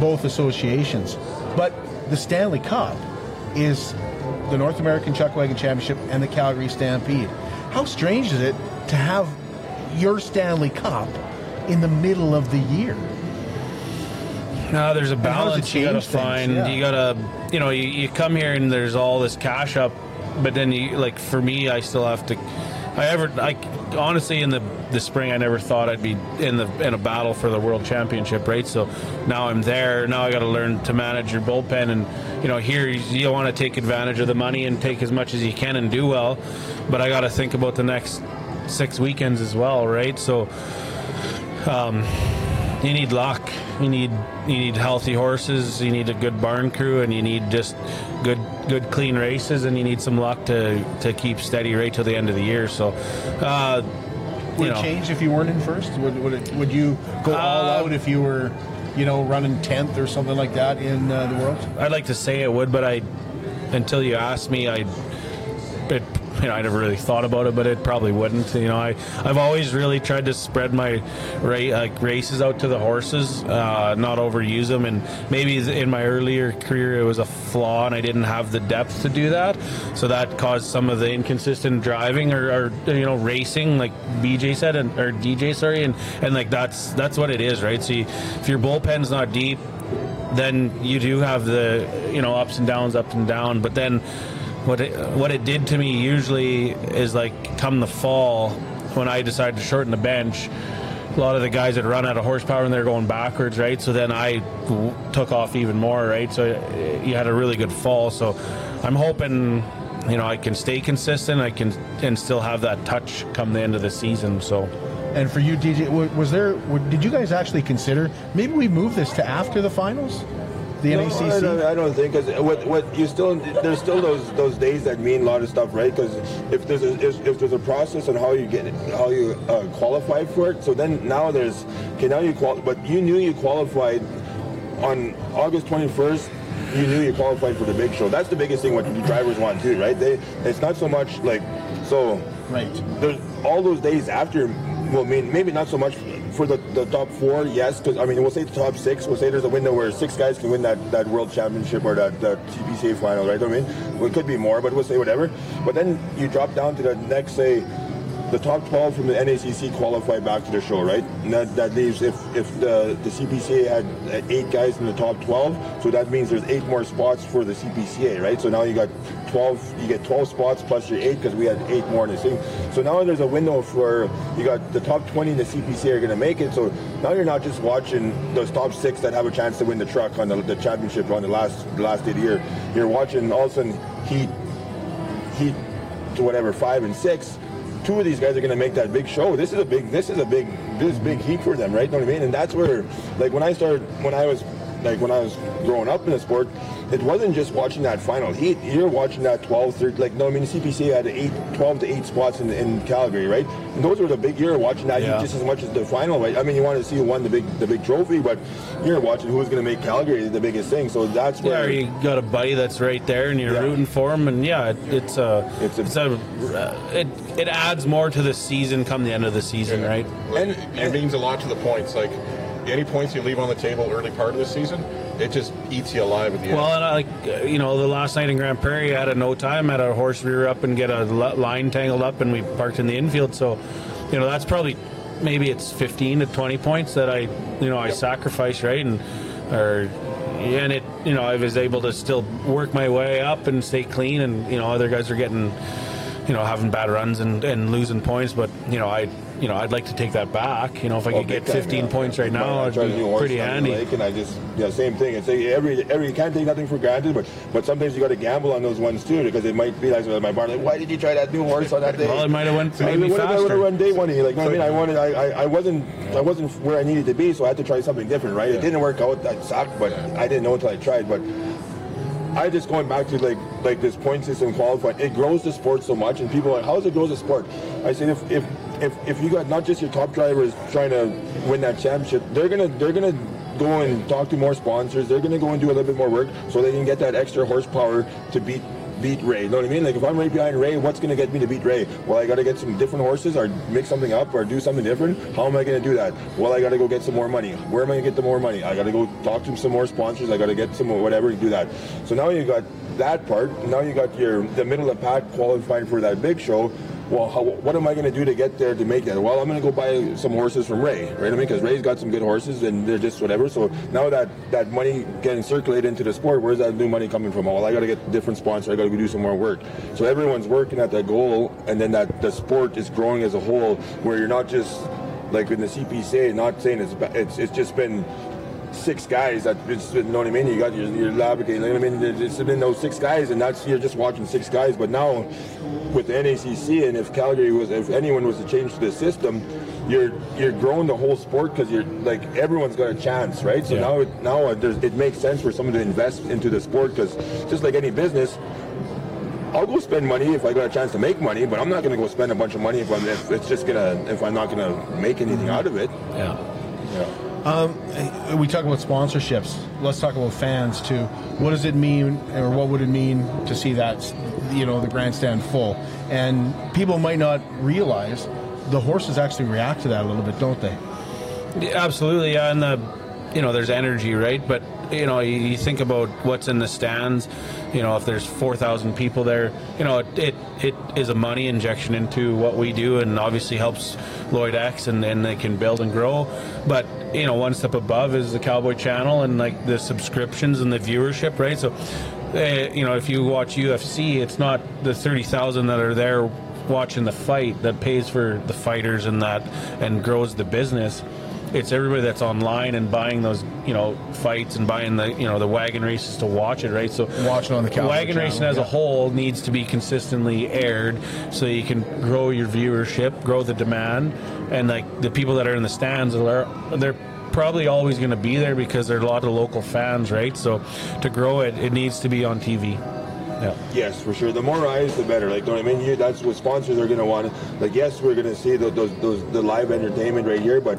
both associations. But the Stanley Cup is the North American Chuck Wagon Championship and the Calgary Stampede. How strange is it to have your Stanley Cup in the middle of the year? No, there's a And how does it balance you gotta things? find. Yeah. You gotta, you know, you, you come here and there's all this cash up, but then you like for me, I still have to. I ever, I honestly in the the spring, I never thought I'd be in the in a battle for the world championship, right? So now I'm there. Now I got to learn to manage your bullpen, and you know, here you, want to take advantage of the money and take as much as you can and do well, but I got to think about the next six weekends as well, right? So. Um, you need luck. You need you need healthy horses. You need a good barn crew, and you need just good good clean races, and you need some luck to to keep steady right till the end of the year. So, uh, Would it know, change if you weren't in first? Would would, it, would you go all Uh, out if you were, you know, running tenth or something like that in uh, the world? I'd like to say it would, but I until you ask me, I it you I never really thought about it, but it probably wouldn't. You know, I I've always really tried to spread my ra- races out to the horses, uh, not overuse them. And maybe in my earlier career it was a flaw, and I didn't have the depth to do that, so that caused some of the inconsistent driving or, or you know racing, like BJ said, and, or DJ sorry, and and like that's that's what it is, right? So you, if your bullpen's not deep, then you do have the you know ups and downs, up and down. But then what it, what it did to me usually is like come the fall when I decided to shorten the bench. A lot of the guys that run out of horsepower and they're going backwards, right? So then I took off even more, right? So uh, you had a really good fall. So I'm hoping, you know, I can stay consistent. I can and still have that touch come the end of the season. So. And for you, DJ, was there? Did you guys actually consider maybe we move this to after the finals, the No, NACC? I don't, I don't think because what what you still there's still those those days that mean a lot of stuff, right? Because if there's a if, if there's a process on how you get it, how you uh, qualify for it, so then now there's okay now you qual but you knew you qualified on August 21st. You knew you qualified for the big show. That's the biggest thing what the drivers want too, right? They it's not so much like so. Right. There's all those days after. Well, I mean, maybe not so much for the, the top four, yes, because I mean, we'll say the top six. We'll say there's a window where six guys can win that, that world championship or that, that CPCA final, right? I mean, well, it could be more, but we'll say whatever. But then you drop down to the next, say, the top 12 from the NACC qualify back to the show, right? And that, that leaves, if, if the, the CPCA had eight guys in the top 12, so that means there's eight more spots for the CPCA, right? So now you got 12, you get 12 spots plus your eight because we had eight more in the thing. So now there's a window for, you got the top 20 in the CPCA are going to make it. So now you're not just watching those top six that have a chance to win the truck on the, the championship on the last, the last day of the year. You're watching all of a sudden Heat, Heat to whatever, five and six two of these guys are going to make that big show. This is a big, this is a big, this is big heat for them, right? You know what I mean? And that's where, like, when I started, when I was, like, when I was growing up in the sport, it wasn't just watching that final heat. You're watching that 12, 13, like, no, I mean, the CPC had eight, 12 to 8 spots in, in Calgary, right? And those were the big, you're watching that Yeah. heat just as much as the final, right? I mean, you want to see who won the big, the big trophy, but you're watching who's going to make Calgary the biggest thing. So that's where. or you got a buddy that's right there, and you're rooting for him, and yeah, it, it's a, it's a, uh, it, it adds more to the season come the end of the season, right? And it means a lot to the points. Like any points you leave on the table early part of the season, it just eats you alive at the end. Well, and like you know, the last night in Grande Prairie, I had a no time, had a horse rear up and get a line tangled up, and we parked in the infield. So, you know, that's probably maybe it's 15 to 20 points that I, you know, I sacrificed, right, and or and it, you know, I was able to still work my way up and stay clean, and you know, other guys are getting, you know, having bad runs and, and losing points, but you know, I. You know, I'd like to take that back. You know, if I Well, could get big time, 15 yeah. points right now, I it'd tried to do be pretty on the handy. lake, and I just yeah, same thing. It's like every every you can't take nothing for granted, but but sometimes you got to gamble on those ones too because it might be like my bar. Like, why did you try that new horse on that day? Well, it might have went I maybe mean, what if I would have run day one? Like, you know what I mean, I wanted, I, I, I wasn't, I wasn't where I needed to be, so I had to try something different, right? It didn't work out. That sucked, but I didn't know until I tried. But I just going back to like like this point system qualifying. It grows the sport so much, and people are like, how does it grow the sport? I said if if if, if you got not just your top drivers trying to win that championship, they're gonna they're gonna go and talk to more sponsors. They're gonna go and do a little bit more work so they can get that extra horsepower to beat beat Ray. You know what I mean? Like if I'm right behind Ray, what's gonna get me to beat Ray? Well, I gotta get some different horses or mix something up or do something different. How am I gonna do that? Well, I gotta go get some more money. Where am I gonna get the more money? I gotta go talk to some more sponsors. I gotta get some whatever and do that. So now you got that part. Now you got your the middle of the pack qualifying for that big show. Well, how, what am I going to do to get there to make that? Well, I'm going to go buy some horses from Ray, right? I mean, because Ray's got some good horses and they're just whatever. So now that that money getting circulated into the sport, where's that new money coming from? Well, I got to get different sponsor. I got to do some more work. So everyone's working at that goal, and then that the sport is growing as a whole, where you're not just like in the CPCA, not saying it's it's it's just been six guys that it's, you know what I mean? You got your, your Labatt, you know what I mean? It's been those six guys, and that's you're just watching six guys. But now with the NACC, and if Calgary was, if anyone was to change the system, you're you're growing the whole sport because you're like everyone's got a chance, right? So Yeah. now it, now it, there's, it makes sense for someone to invest into the sport because just like any business. I'll go spend money if I got a chance to make money, but I'm not going to go spend a bunch of money if I'm if it's just gonna if I'm not going to make anything out of it. Yeah. Yeah. Um, we talk about sponsorships. Let's talk about fans too. What does it mean, or what would it mean to see that, you know, the grandstand full? And people might not realize the horses actually react to that a little bit, don't they? Yeah, absolutely, yeah, and the you know there's energy, right? But you know you, you think about what's in the stands. You know if there's four thousand people there, you know it, it it is a money injection into what we do, and obviously helps Lloyd X, and then they can build and grow. But you know one step above is the Cowboy Channel and like the subscriptions and the viewership, right? So. Uh, you know, if you watch UFC, it's not the thirty thousand that are there watching the fight that pays for the fighters and that and grows the business it's everybody that's online and buying those you know fights and buying the you know the wagon races to watch it right so watching on the Cowboy wagon Channel, racing as a whole needs to be consistently aired so you can grow your viewership grow the demand and like the people that are in the stands are they're probably always going to be there because there are a lot of local fans right so to grow it it needs to be on tv yeah Yes, for sure. The more eyes, the better. Like, you know what I mean? You, that's what sponsors are going to want. Like, yes, we're going to see those, those, those, the live entertainment right here, but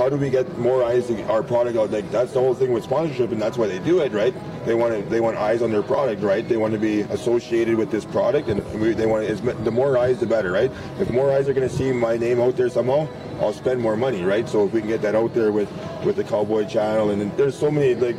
how do we get more eyes to our product out? Like, that's the whole thing with sponsorship, and that's why they do it, right? They want to, they want eyes on their product, right? They want to be associated with this product, and we, they want it's, the more eyes, the better, right? If more eyes are going to see my name out there somehow, I'll spend more money, right? So if we can get that out there with with the Cowboy Channel, and there's so many like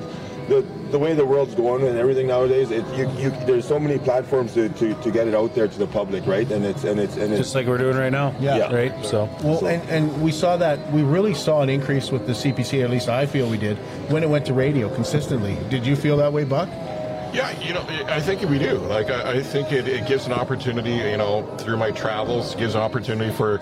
the the way the world's going and everything nowadays, it, you, you, there's so many platforms to, to, to get it out there to the public, right? And it's and it's and it's just like we're doing right now Yeah. right so Well, and, and we saw that we really saw an increase with the CPC. At least I feel we did when it went to radio consistently. Did you feel that way, Buck? Yeah, you know, I think we do. Like, I, I think it, it gives an opportunity, you know, through my travels, gives an opportunity for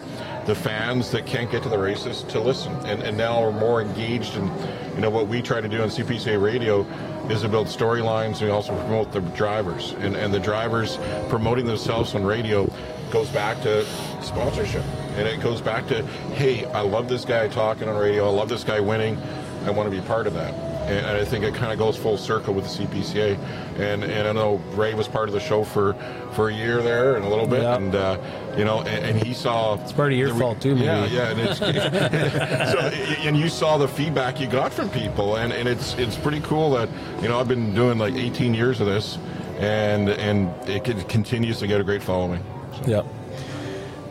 the fans that can't get to the races to listen. And, and now we're more engaged in, you know, what we try to do on CPCA radio is to build storylines and we also promote the drivers. And, and the drivers promoting themselves on radio goes back to sponsorship. And it goes back to, hey, I love this guy talking on radio. I love this guy winning. I want to be part of that and I think it kind of goes full circle with the CPCA. And and I know Ray was part of the show for for a year there and a little bit, Yeah. and uh, you know, and, and he saw it's part of your fault too, maybe. Yeah, yeah, and it's so and you saw the feedback you got from people, and and it's it's pretty cool that you know I've been doing like 18 years of this, and and it con- continues to get a great following. Yeah.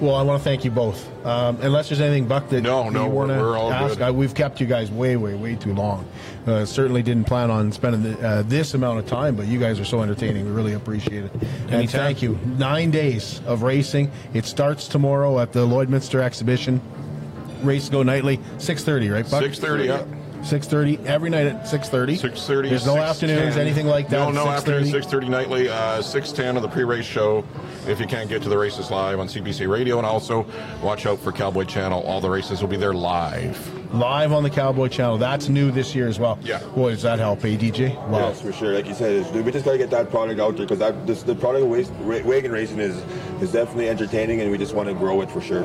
Well, I want to thank you both. Um, unless there's anything, Buck, that No, no, you want we're- we're all to ask, good. I, we've kept you guys way, way, way too long. Uh, certainly didn't plan on spending the, uh, this amount of time, but you guys are so entertaining. We really appreciate it. And thank you. Nine days of racing. It starts tomorrow at the Lloydminster Exhibition. Race go nightly, six thirty, right, Buck? 6:30, yeah. Six thirty every night at six thirty. Six thirty. There's no afternoons, anything like that. No, no 6:30? afternoon. Six thirty nightly. Uh, Six ten of the pre-race show. If you can't get to the races live on CBC Radio, and also watch out for Cowboy Channel. All the races will be there live. Live on the Cowboy Channel. That's new this year as well. Yeah. Boy, does that help, eh, DJ? Wow. Yes, for sure. Like you said, it's, we just got to get that product out there because that this, the product of waste, ra- wagon racing is is definitely entertaining, and we just want to grow it for sure.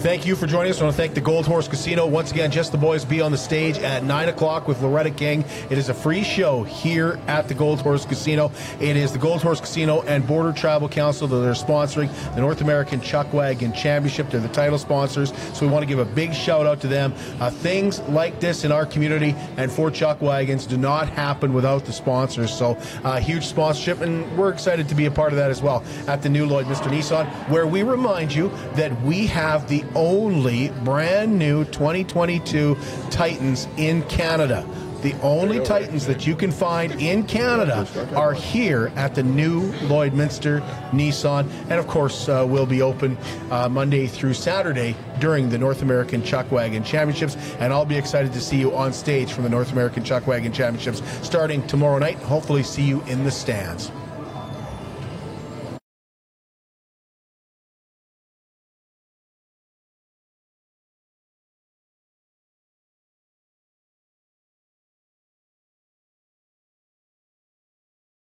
Thank you for joining us. I want to thank the Gold Horse Casino. Once again, Just the Boys be on the stage at 9 o'clock with Loretta King. It is a free show here at the Gold Horse Casino. It is the Gold Horse Casino and Border Tribal Council that are sponsoring the North American Chuck Wagon Championship. They're the title sponsors, so we want to give a big shout out to them. Uh, things like this in our community and for Chuck Wagons do not happen without the sponsors. So, uh, huge sponsorship, and we're excited to be a part of that as well at the new Lloydminster Nissan, where we remind you that we have the only brand new 2022 Titans in Canada. The only Titans that you can find in Canada are here at the new Lloydminster Nissan. And of course, uh, will be open uh, Monday through Saturday during the North American Chuck Wagon Championships. And I'll be excited to see you on stage from the North American Chuck Wagon Championships starting tomorrow night. Hopefully, see you in the stands.